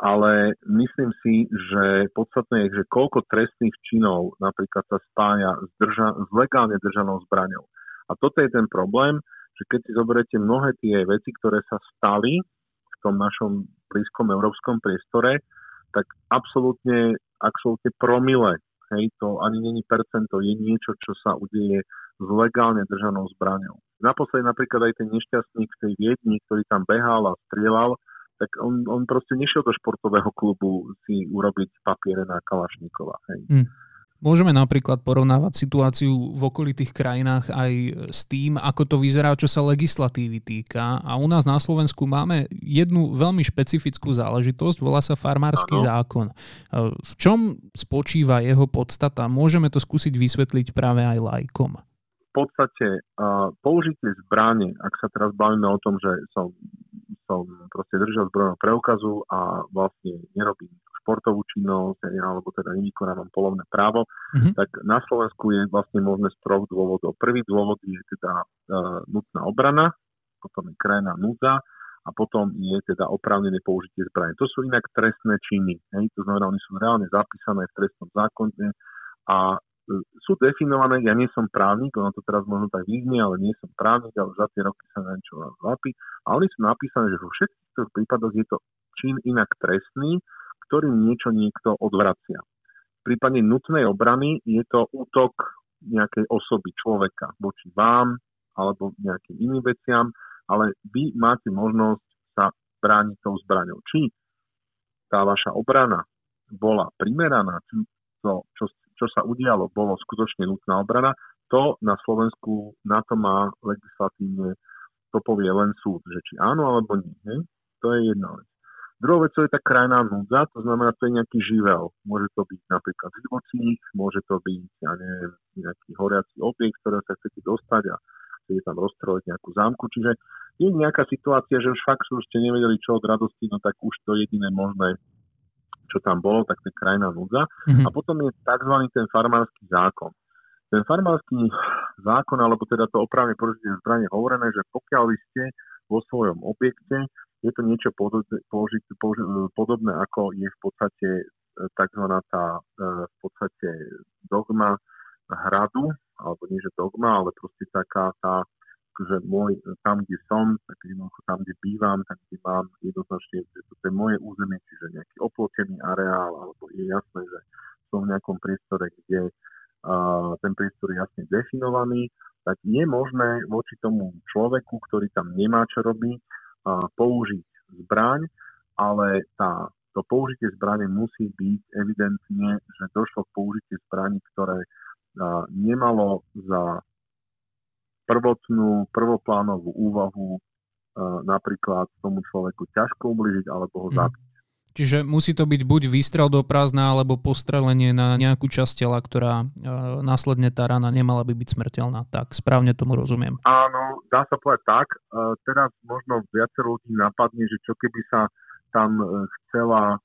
ale myslím si, že podstatné je, že koľko trestných činov napríklad sa spája s, drža- s legálne držanou zbraňou. A toto je ten problém, že keď si zoberiete mnohé tie veci, ktoré sa stali v tom našom blízkom európskom priestore, tak absolútne, absolútne promile, hej, to ani není percento, je niečo, čo sa udeje s legálne držanou zbraňou. Naposledy napríklad aj ten nešťastník v tej Viedni, ktorý tam behal a strieľal, tak on, on proste nešiel do športového klubu si urobiť papiere na Kalašníkova. Hej. Hmm. Môžeme napríklad porovnávať situáciu v okolitých krajinách aj s tým, ako to vyzerá, čo sa legislatívy týka. A u nás na Slovensku máme jednu veľmi špecifickú záležitosť, volá sa farmársky ano. zákon. V čom spočíva jeho podstata? Môžeme to skúsiť vysvetliť práve aj lajkom. V podstate uh, použitie zbrane, ak sa teraz bavíme o tom, že som som proste držal zbrojného preukazu a vlastne nerobím športovú činnosť, alebo teda nevykonávam polovné právo, mm-hmm. tak na Slovensku je vlastne možné z troch dôvodov. Prvý dôvod je teda uh, nutná obrana, potom je krajná núdza a potom je teda oprávnené použitie zbrane. To sú inak trestné činy. Hej? To znamená, oni sú reálne zapísané v trestnom zákone a e, sú definované, ja nie som právnik, ono to teraz možno tak vyznie, ale nie som právnik, ale za tie roky sa na niečo zapí. A oni sú napísané, že vo všetkých prípadoch je to čin inak trestný, ktorým niečo niekto odvracia. V prípade nutnej obrany je to útok nejakej osoby, človeka voči vám alebo nejakým iným veciam, ale vy máte možnosť sa brániť tou zbraňou. Či tá vaša obrana bola primeraná, či to, čo, čo sa udialo, bolo skutočne nutná obrana, to na Slovensku na to má legislatívne, to povie len súd, že či áno alebo nie. Hej? To je jedna vec. Druhou vecou je tá krajná núdza, to znamená, to je nejaký živel. Môže to byť napríklad živočích, môže to byť, ja neviem, nejaký horiaci objekt, ktorého sa chcete dostať a chcete tam rozstrojať nejakú zámku. Čiže je nejaká situácia, že už fakt sú ste nevedeli čo od radosti, no tak už to jediné možné, čo tam bolo, tak to je krajná núdza. Mm-hmm. A potom je tzv. ten farmársky zákon. Ten farmársky zákon, alebo teda to opravne použitie zbranie hovorené, že pokiaľ vy ste vo svojom objekte, je to niečo podobné, podobné ako je v podstate e, tzv. tá e, v podstate dogma hradu, alebo nie že dogma, ale proste taká tá, že môj, tam, kde som, tak jednoducho tam, kde bývam, tam, kde mám jednoznačne, že to je moje územie, čiže nejaký oplotený areál, alebo je jasné, že som v nejakom priestore, kde uh, ten priestor je jasne definovaný, tak je možné voči tomu človeku, ktorý tam nemá čo robiť, uh, použiť zbraň, ale tá, to použitie zbrane musí byť evidentne, že došlo k použitie zbraní, ktoré nemalo za prvotnú, prvoplánovú úvahu napríklad tomu človeku ťažko ubližiť alebo ho mhm. zabiť. Čiže musí to byť buď výstrel do prázdna, alebo postrelenie na nejakú časť tela, ktorá e, následne tá rana nemala by byť smrteľná. Tak, správne tomu rozumiem. Áno, dá sa povedať tak. E, teraz možno viacero ľudí napadne, že čo keby sa tam e, chcela e,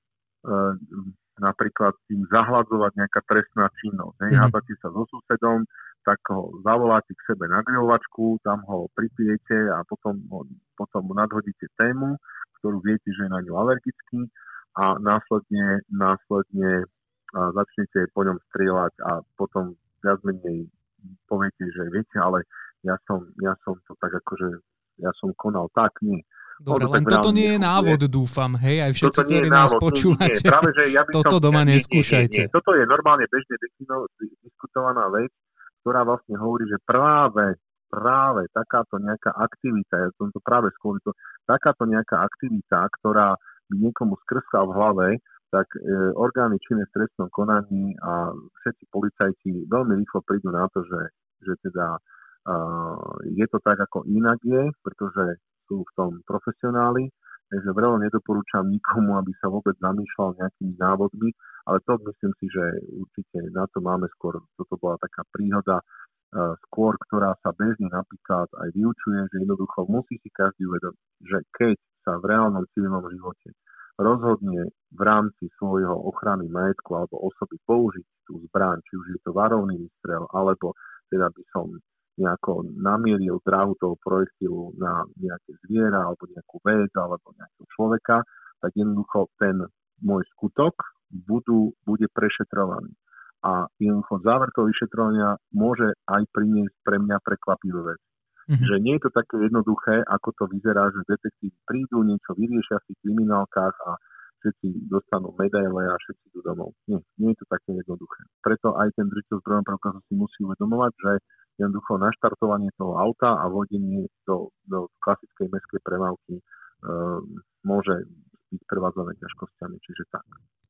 napríklad tým zahladzovať nejaká trestná činnosť. Mm-hmm. Hádate sa so susedom, tak ho zavoláte k sebe na grilovačku, tam ho pripijete a potom, potom mu nadhodíte tému, ktorú viete, že je na ňu alergický a následne, následne a začnete po ňom strieľať a potom viac menej poviete, že viete, ale ja som, ja som to tak akože, ja som konal tak, nie Dobre, len toto nie je návod, dúfam, hej, aj všetci, ktorí nás počúvate. Nie, práve, že ja by toto som, doma ja, neskúšajte. Nie, nie, nie. Toto je normálne bežne diskutovaná vec, ktorá vlastne hovorí, že práve, práve takáto nejaká aktivita, ja som to práve skôr, to, takáto nejaká aktivita, ktorá by niekomu skrskla v hlave, tak e, orgány činné v trestnom konaní a všetci policajti veľmi rýchlo prídu na to, že, že teda uh, je to tak, ako inak je, pretože sú v tom profesionáli, takže veľmi nedoporúčam nikomu, aby sa vôbec zamýšľal nejakými návodmi, ale to myslím si, že určite na to máme skôr, toto bola taká príhoda, e, skôr, ktorá sa bežne napríklad aj vyučuje, že jednoducho musí si každý uvedomiť, že keď sa v reálnom civilnom živote rozhodne v rámci svojho ochrany majetku alebo osoby použiť tú zbraň, či už je to varovný výstrel, alebo teda by som nejako namieril dráhu toho projektilu na nejaké zviera alebo nejakú vec alebo nejakého človeka, tak jednoducho ten môj skutok budú, bude prešetrovaný. A jednoducho záver toho vyšetrovania môže aj priniesť pre mňa prekvapivé vec. Mm-hmm. Že nie je to také jednoduché, ako to vyzerá, že detektívi prídu, niečo vyriešia v tých kriminálkach a všetci dostanú medaile a všetci idú domov. Nie, nie je to také jednoduché. Preto aj ten držiteľ zbrojného preukazu si musí uvedomovať, že jednoducho naštartovanie toho auta a vodenie do, do klasickej mestskej premávky e, môže byť prevádzané ťažkosťami, čiže tak.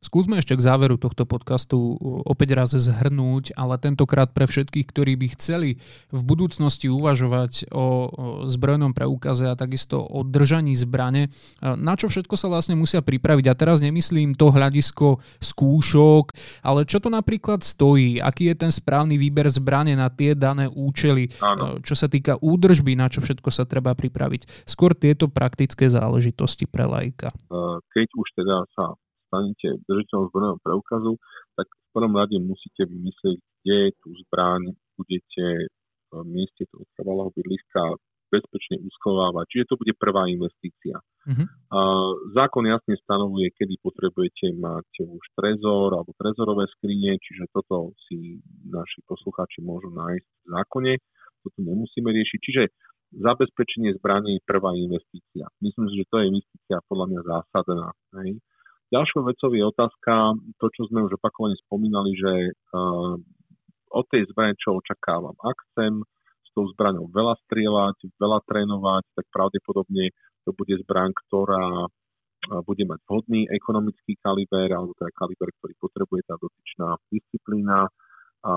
Skúsme ešte k záveru tohto podcastu opäť raz zhrnúť, ale tentokrát pre všetkých, ktorí by chceli v budúcnosti uvažovať o zbrojnom preukaze a takisto o držaní zbrane, na čo všetko sa vlastne musia pripraviť. A teraz nemyslím to hľadisko skúšok, ale čo to napríklad stojí, aký je ten správny výber zbrane na tie dané účely, Áno. čo sa týka údržby, na čo všetko sa treba pripraviť. Skôr tieto praktické záležitosti pre lajka. Keď už teda sa stanete držiteľom zbrojného preukazu, tak v prvom rade musíte vymyslieť, kde tú zbraň budete v mieste toho trvalého bydliska bezpečne uschovávať. Čiže to bude prvá investícia. Uh-huh. A zákon jasne stanovuje, kedy potrebujete mať už trezor alebo trezorové skrine, čiže toto si naši poslucháči môžu nájsť v zákone. Toto nemusíme riešiť. Čiže zabezpečenie zbraní je prvá investícia. Myslím si, že to je investícia podľa mňa zásadná. Hej. Ďalšou vecou je otázka, to, čo sme už opakovane spomínali, že uh, od tej zbrane čo očakávam. Ak chcem s tou zbraňou veľa strieľať, veľa trénovať, tak pravdepodobne to bude zbraň, ktorá bude mať vhodný ekonomický kaliber, alebo teda kaliber, ktorý potrebuje tá dotyčná disciplína. A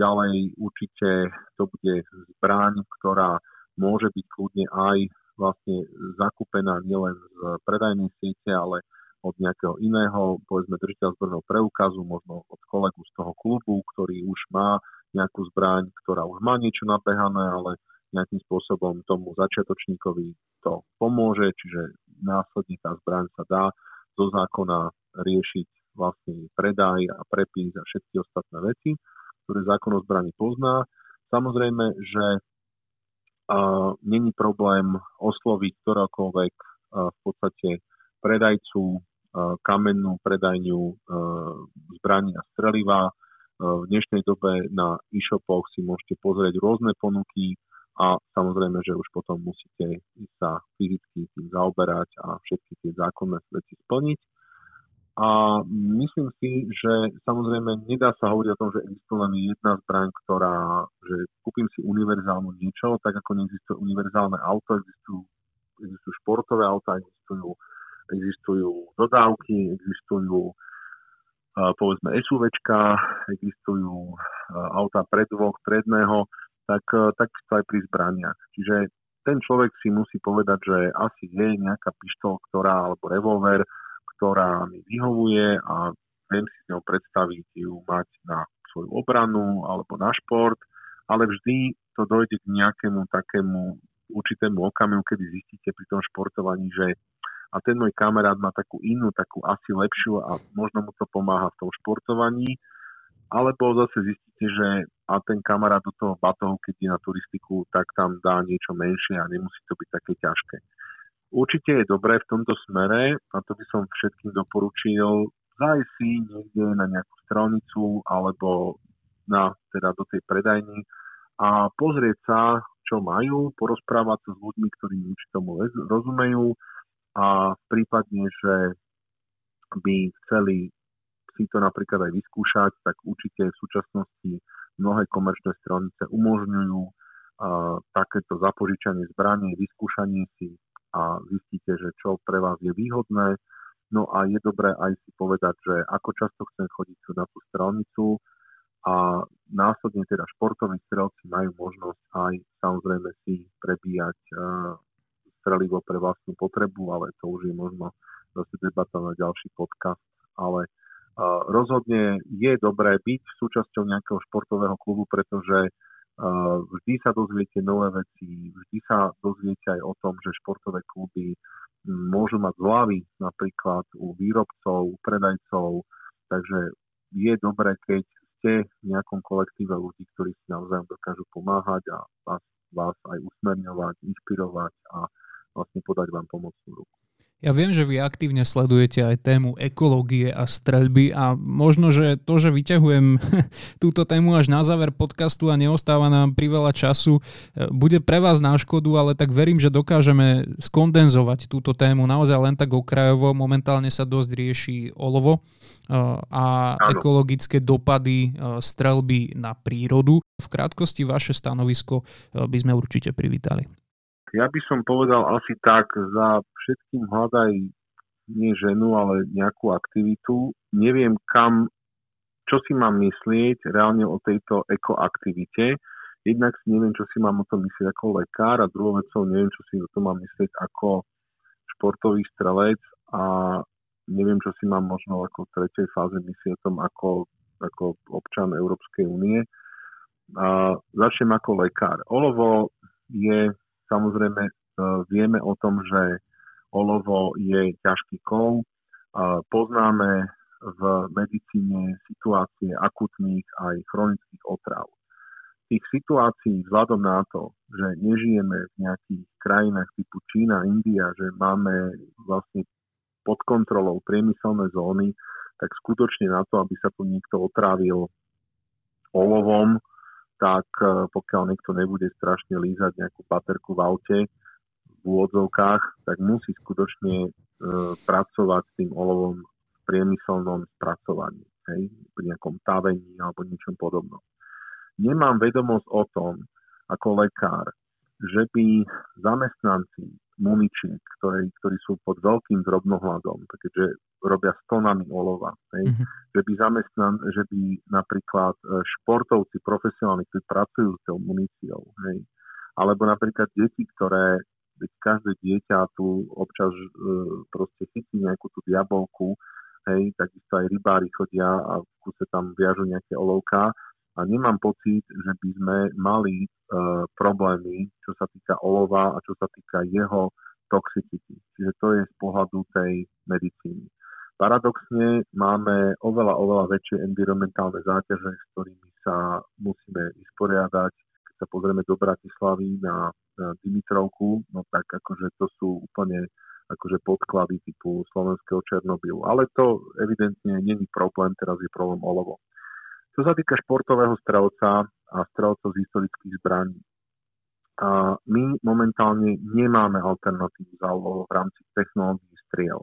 ďalej určite to bude zbraň, ktorá môže byť kľudne aj vlastne zakúpená nielen z predajnej siete, ale od nejakého iného, povedzme držiteľ zbrojného preukazu, možno od kolegu z toho klubu, ktorý už má nejakú zbraň, ktorá už má niečo nabehané, ale nejakým spôsobom tomu začiatočníkovi to pomôže, čiže následne tá zbraň sa dá zo zákona riešiť vlastne predaj a prepis a všetky ostatné veci, ktoré zákon o zbrani pozná. Samozrejme, že uh, není problém osloviť ktorákoľvek uh, v podstate predajcu kamennú predajňu zbraní a streliva. V dnešnej dobe na e-shopoch si môžete pozrieť rôzne ponuky a samozrejme, že už potom musíte sa fyzicky tým zaoberať a všetky tie zákonné veci splniť. A myslím si, že samozrejme nedá sa hovoriť o tom, že existuje len jedna zbraň, ktorá, že kúpim si univerzálnu niečo, tak ako neexistuje univerzálne auto, existujú, existujú športové auta, existujú existujú dodávky, existujú povedzme SUVčka, existujú auta pre dvoch, predného, tak, tak to aj pri zbraniach. Čiže ten človek si musí povedať, že asi je nejaká pištol, ktorá, alebo revolver, ktorá mi vyhovuje a viem si s ňou predstaviť ju mať na svoju obranu alebo na šport, ale vždy to dojde k nejakému takému určitému okamihu, kedy zistíte pri tom športovaní, že a ten môj kamarát má takú inú, takú asi lepšiu a možno mu to pomáha v tom športovaní, alebo zase zistíte, že a ten kamarát do toho batohu, keď je na turistiku, tak tam dá niečo menšie a nemusí to byť také ťažké. Určite je dobré v tomto smere, a to by som všetkým doporučil, zájsť si niekde na nejakú strelnicu alebo na, teda do tej predajny a pozrieť sa, čo majú, porozprávať sa s ľuďmi, ktorí nič tomu rozumejú, a prípadne, že by chceli si to napríklad aj vyskúšať, tak určite v súčasnosti mnohé komerčné stranice umožňujú uh, takéto zapožičanie zbranie, vyskúšanie si a zistíte, že čo pre vás je výhodné. No a je dobré aj si povedať, že ako často chcem chodiť na tú strelnicu a následne teda športoví strelci majú možnosť aj samozrejme si prebíjať uh, strelivo pre vlastnú potrebu, ale to už je možno zase debata na ďalší podcast. Ale uh, rozhodne je dobré byť súčasťou nejakého športového klubu, pretože uh, vždy sa dozviete nové veci, vždy sa dozviete aj o tom, že športové kluby môžu mať zľavy napríklad u výrobcov, u predajcov, takže je dobré, keď ste v nejakom kolektíve ľudí, ktorí si navzájom dokážu pomáhať a vás, vás aj usmerňovať, inšpirovať a vlastne podať vám pomocnú ruku. Ja viem, že vy aktívne sledujete aj tému ekológie a streľby a možno, že to, že vyťahujem túto tému až na záver podcastu a neostáva nám priveľa času, e, bude pre vás na škodu, ale tak verím, že dokážeme skondenzovať túto tému naozaj len tak okrajovo. Momentálne sa dosť rieši olovo e, a ekologické dopady e, streľby na prírodu. V krátkosti vaše stanovisko by sme určite privítali. Ja by som povedal asi tak, za všetkým hľadaj nie ženu, ale nejakú aktivitu. Neviem kam, čo si mám myslieť reálne o tejto ekoaktivite. Jednak si neviem, čo si mám o tom myslieť ako lekár a druhou vecou neviem, čo si o tom mám myslieť ako športový strelec a neviem, čo si mám možno ako v tretej fáze myslieť o tom ako, ako občan Európskej únie. A začnem ako lekár. Olovo je samozrejme, e, vieme o tom, že olovo je ťažký kov. Poznáme v medicíne situácie akutných aj chronických otrav. Tých situácií vzhľadom na to, že nežijeme v nejakých krajinách typu Čína, India, že máme vlastne pod kontrolou priemyselné zóny, tak skutočne na to, aby sa tu niekto otrávil olovom, tak e, pokiaľ niekto nebude strašne lízať nejakú paterku v aute, v úvodzovkách, tak musí skutočne e, pracovať s tým olovom v priemyselnom spracovaní, hej, pri nejakom tavení alebo niečom podobnom. Nemám vedomosť o tom, ako lekár, že by zamestnanci muničiek, ktorí, ktorí sú pod veľkým drobnohľadom, takže robia stonami olova, hej, mm-hmm. že by zamestnan, že by napríklad e, športovci profesionálni, ktorí pracujú s tou muníciou, hej, alebo napríklad deti, ktoré každé dieťa tu občas e, proste chytí nejakú tú diabolku, hej, takisto aj rybári chodia a v kuse tam viažu nejaké olovka a nemám pocit, že by sme mali e, problémy, čo sa týka olova a čo sa týka jeho toxicity. Čiže to je z pohľadu tej medicíny. Paradoxne máme oveľa, oveľa väčšie environmentálne záťaže, s ktorými sa musíme vysporiadať sa pozrieme do Bratislavy na Dimitrovku, no tak akože to sú úplne akože podklady typu slovenského Černobylu. Ale to evidentne není problém, teraz je problém olovo. Čo sa týka športového strelca a strelcov z historických zbraní, my momentálne nemáme alternatívu olovo v rámci technológií striel.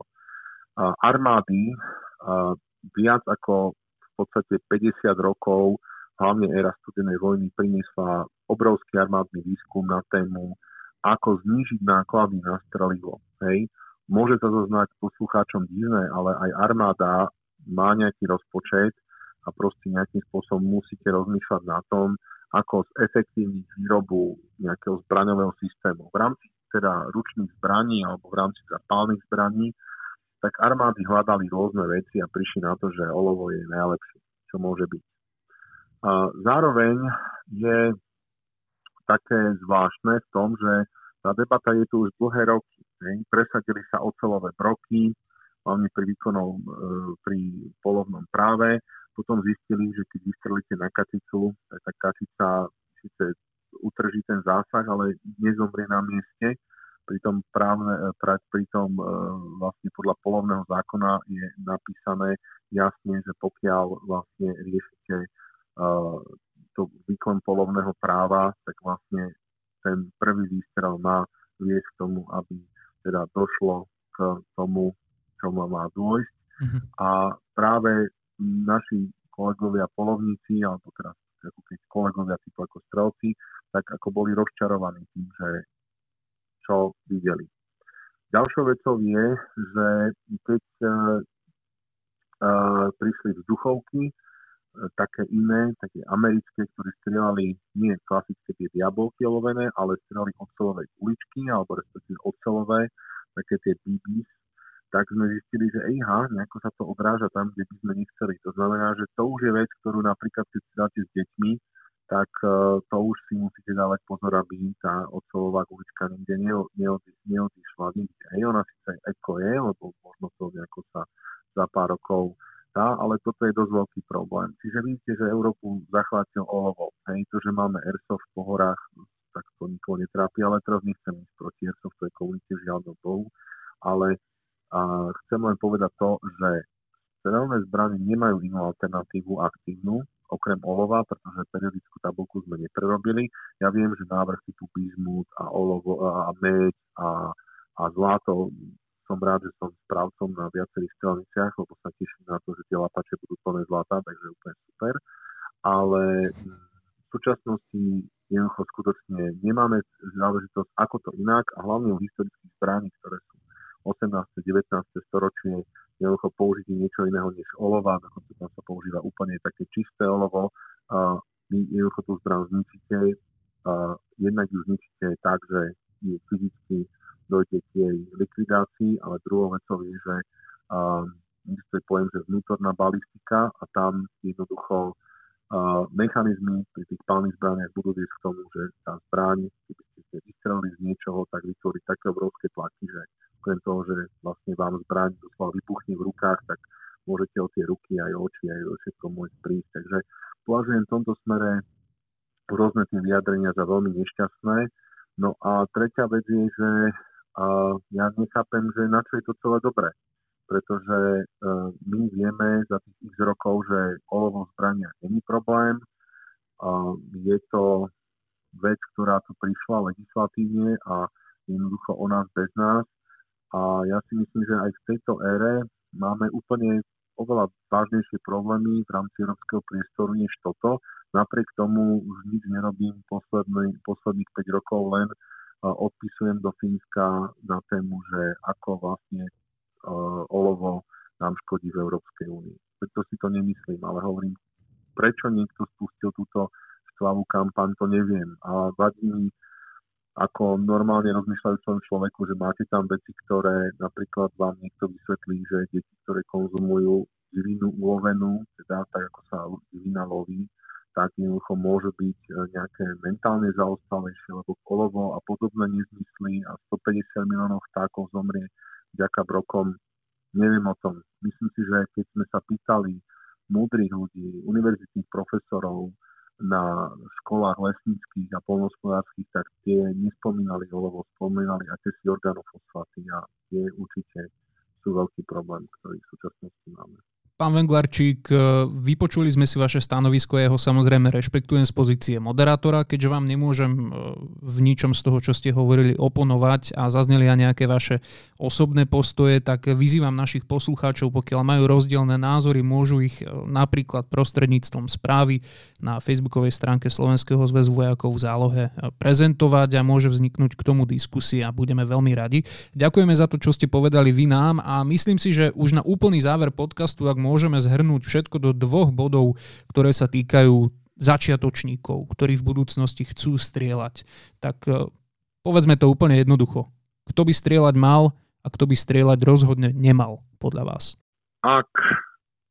Armády viac ako v podstate 50 rokov hlavne éra studenej vojny priniesla obrovský armádny výskum na tému, ako znížiť náklady na strelivo. Hej. Môže sa zoznať poslucháčom divné, ale aj armáda má nejaký rozpočet a proste nejakým spôsobom musíte rozmýšľať na tom, ako zefektívniť výrobu nejakého zbraňového systému. V rámci teda ručných zbraní alebo v rámci zapálnych zbraní, tak armády hľadali rôzne veci a prišli na to, že olovo je najlepšie, čo môže byť. A zároveň je také zvláštne v tom, že tá debata je tu už dlhé roky. Ne? Presadili sa ocelové broky, hlavne pri výkonom, e, pri polovnom práve. Potom zistili, že keď vystrelíte na kačicu, tak tá kačica síce utrží ten zásah, ale nezomrie na mieste. Pritom, právne, e, pritom e, vlastne podľa polovného zákona je napísané jasne, že pokiaľ vlastne riešite to výkon polovného práva, tak vlastne ten prvý výstrel má viesť k tomu, aby teda došlo k tomu, čo má, má dôjsť. Mm-hmm. A práve naši kolegovia polovníci, alebo teraz ako keď kolegovia typu ako strelci, tak ako boli rozčarovaní tým, že čo videli. Ďalšou vecou je, že keď uh, prišli vzduchovky, také iné, také americké, ktoré strieľali nie klasické tie diabolky olovené, ale strieľali ocelové uličky, alebo respektíve ocelové, také tie BBs, tak sme zistili, že ejha, nejako sa to odráža tam, kde by sme nechceli. To znamená, že to už je vec, ktorú napríklad keď strieľate s deťmi, tak uh, to už si musíte dávať pozor, aby tá ocelová ulička nikde neodišla. Hej, ona síce eko je, lebo možno to nejako sa za pár rokov tá, ale toto je dosť veľký problém. Čiže vidíte, že Európu zachvátil olovo. Hej, to, že máme airsoft po horách, tak to nikoho netrápi, ale teraz nechcem ísť proti airsoftovej komunite, žiaľ Bohu, ale a chcem len povedať to, že strelné zbrany nemajú inú alternatívu aktívnu, okrem olova, pretože periodickú tabulku sme neprerobili. Ja viem, že návrh typu bizmut a olovo a meď a, a zlato som rád, že som správcom na viacerých strelniciach, lebo sa teším na to, že tie lapače budú plné zlata, takže úplne super. Ale v súčasnosti jednoducho skutočne nemáme záležitosť, ako to inak a hlavne u historických zbraní, ktoré 18. 19. storočie jednoducho použitie niečo iného než olova, dokonca tam sa používa úplne také čisté olovo. A vy jednoducho tú zbraň zničíte, a jednak ju zničíte tak, že ju fyzicky dojde k jej likvidácii, ale druhou vecou je, že existuje pojem, že vnútorná balistika a tam jednoducho uh, mechanizmy pri tých palných zbraniach budú viesť k tomu, že tá zbraň, keby ste vystrelili z niečoho, tak vytvorí také obrovské tlaky, že okrem toho, že vlastne vám zbraň doslova vypuchne v rukách, tak môžete o tie ruky, aj oči, aj všetko môcť prísť. Takže považujem v tomto smere rôzne tie vyjadrenia za veľmi nešťastné. No a tretia vec je, že ja nechápem, že na čo je to celé dobré pretože e, my vieme za tých x rokov, že olovo zbrania není problém. Je to vec, ktorá tu prišla legislatívne a jednoducho o nás bez nás. A ja si myslím, že aj v tejto ére máme úplne oveľa vážnejšie problémy v rámci európskeho priestoru než toto. Napriek tomu už nič nerobím posledný, posledných 5 rokov, len odpisujem do Fínska na tému, že ako vlastne Eh, olovo nám škodí v Európskej únii. Preto si to nemyslím, ale hovorím, prečo niekto spustil túto štvavú kampaň, to neviem. A vadí mi ako normálne rozmýšľajúcom človeku, že máte tam veci, ktoré napríklad vám niekto vysvetlí, že deti, ktoré konzumujú divinu ulovenú, teda tak ako sa divina loví, tak jednoducho môže byť eh, nejaké mentálne zaostalejšie, lebo kolovo a podobné nezmysly a 150 miliónov vtákov zomrie vďaka brokom. Neviem o tom. Myslím si, že keď sme sa pýtali múdrych ľudí, univerzitných profesorov na školách lesníckých a polnospodárských, tak tie nespomínali olovo, spomínali akési organofosfáty a tie určite sú veľký problém, ktorý v súčasnosti máme. Pán Venglarčík, e, vypočuli sme si vaše stanovisko, ja ho samozrejme rešpektujem z pozície moderátora, keďže vám nemôžem e, v ničom z toho, čo ste hovorili, oponovať a zazneli aj nejaké vaše osobné postoje, tak vyzývam našich poslucháčov, pokiaľ majú rozdielne názory, môžu ich e, napríklad prostredníctvom správy na facebookovej stránke Slovenského zväzu vojakov v zálohe prezentovať a môže vzniknúť k tomu diskusia budeme veľmi radi. Ďakujeme za to, čo ste povedali vy nám a myslím si, že už na úplný záver podcastu, ak môžeme zhrnúť všetko do dvoch bodov, ktoré sa týkajú začiatočníkov, ktorí v budúcnosti chcú strieľať. Tak e, povedzme to úplne jednoducho. Kto by strieľať mal a kto by strieľať rozhodne nemal, podľa vás? Ak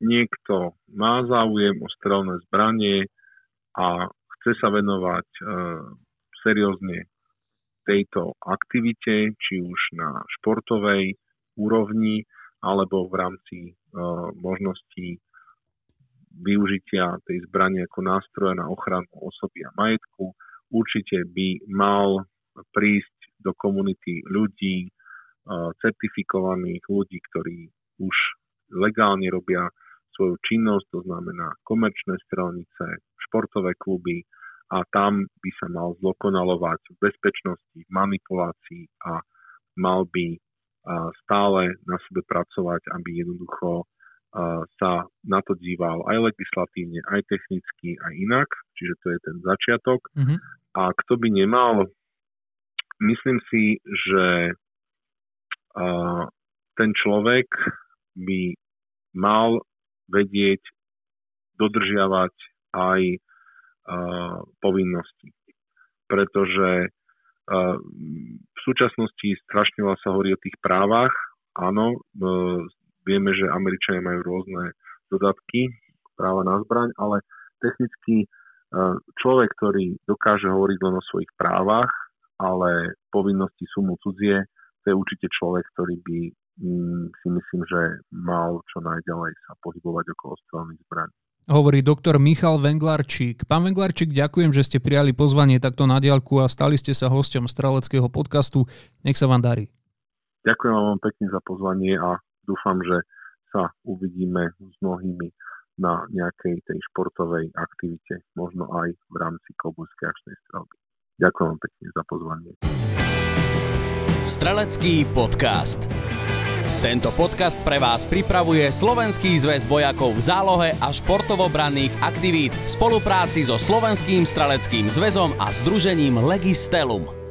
niekto má záujem o strelné zbranie a chce sa venovať e, seriózne tejto aktivite, či už na športovej úrovni, alebo v rámci možností využitia tej zbrane ako nástroja na ochranu osoby a majetku. Určite by mal prísť do komunity ľudí, uh, certifikovaných ľudí, ktorí už legálne robia svoju činnosť, to znamená komerčné strelnice, športové kluby a tam by sa mal zdokonalovať v bezpečnosti, v manipulácii a mal by stále na sebe pracovať, aby jednoducho sa na to díval aj legislatívne, aj technicky, aj inak. Čiže to je ten začiatok. Mm-hmm. A kto by nemal, myslím si, že ten človek by mal vedieť dodržiavať aj povinnosti. Pretože v súčasnosti strašne veľa sa hovorí o tých právach. Áno, vieme, že Američania majú rôzne dodatky, práva na zbraň, ale technicky človek, ktorý dokáže hovoriť len o svojich právach, ale povinnosti sú mu cudzie, to je určite človek, ktorý by mm, si myslím, že mal čo najďalej sa pohybovať okolo strelných zbraní hovorí doktor Michal Venglarčík. Pán Venglarčík, ďakujem, že ste prijali pozvanie takto na diálku a stali ste sa hosťom Straleckého podcastu. Nech sa vám darí. Ďakujem vám pekne za pozvanie a dúfam, že sa uvidíme s mnohými na nejakej tej športovej aktivite, možno aj v rámci Kobulskej akčnej strelby. Ďakujem vám pekne za pozvanie. Strelecký podcast. Tento podcast pre vás pripravuje Slovenský zväz vojakov v zálohe a športovobranných aktivít v spolupráci so Slovenským straleckým zväzom a združením Legistelum.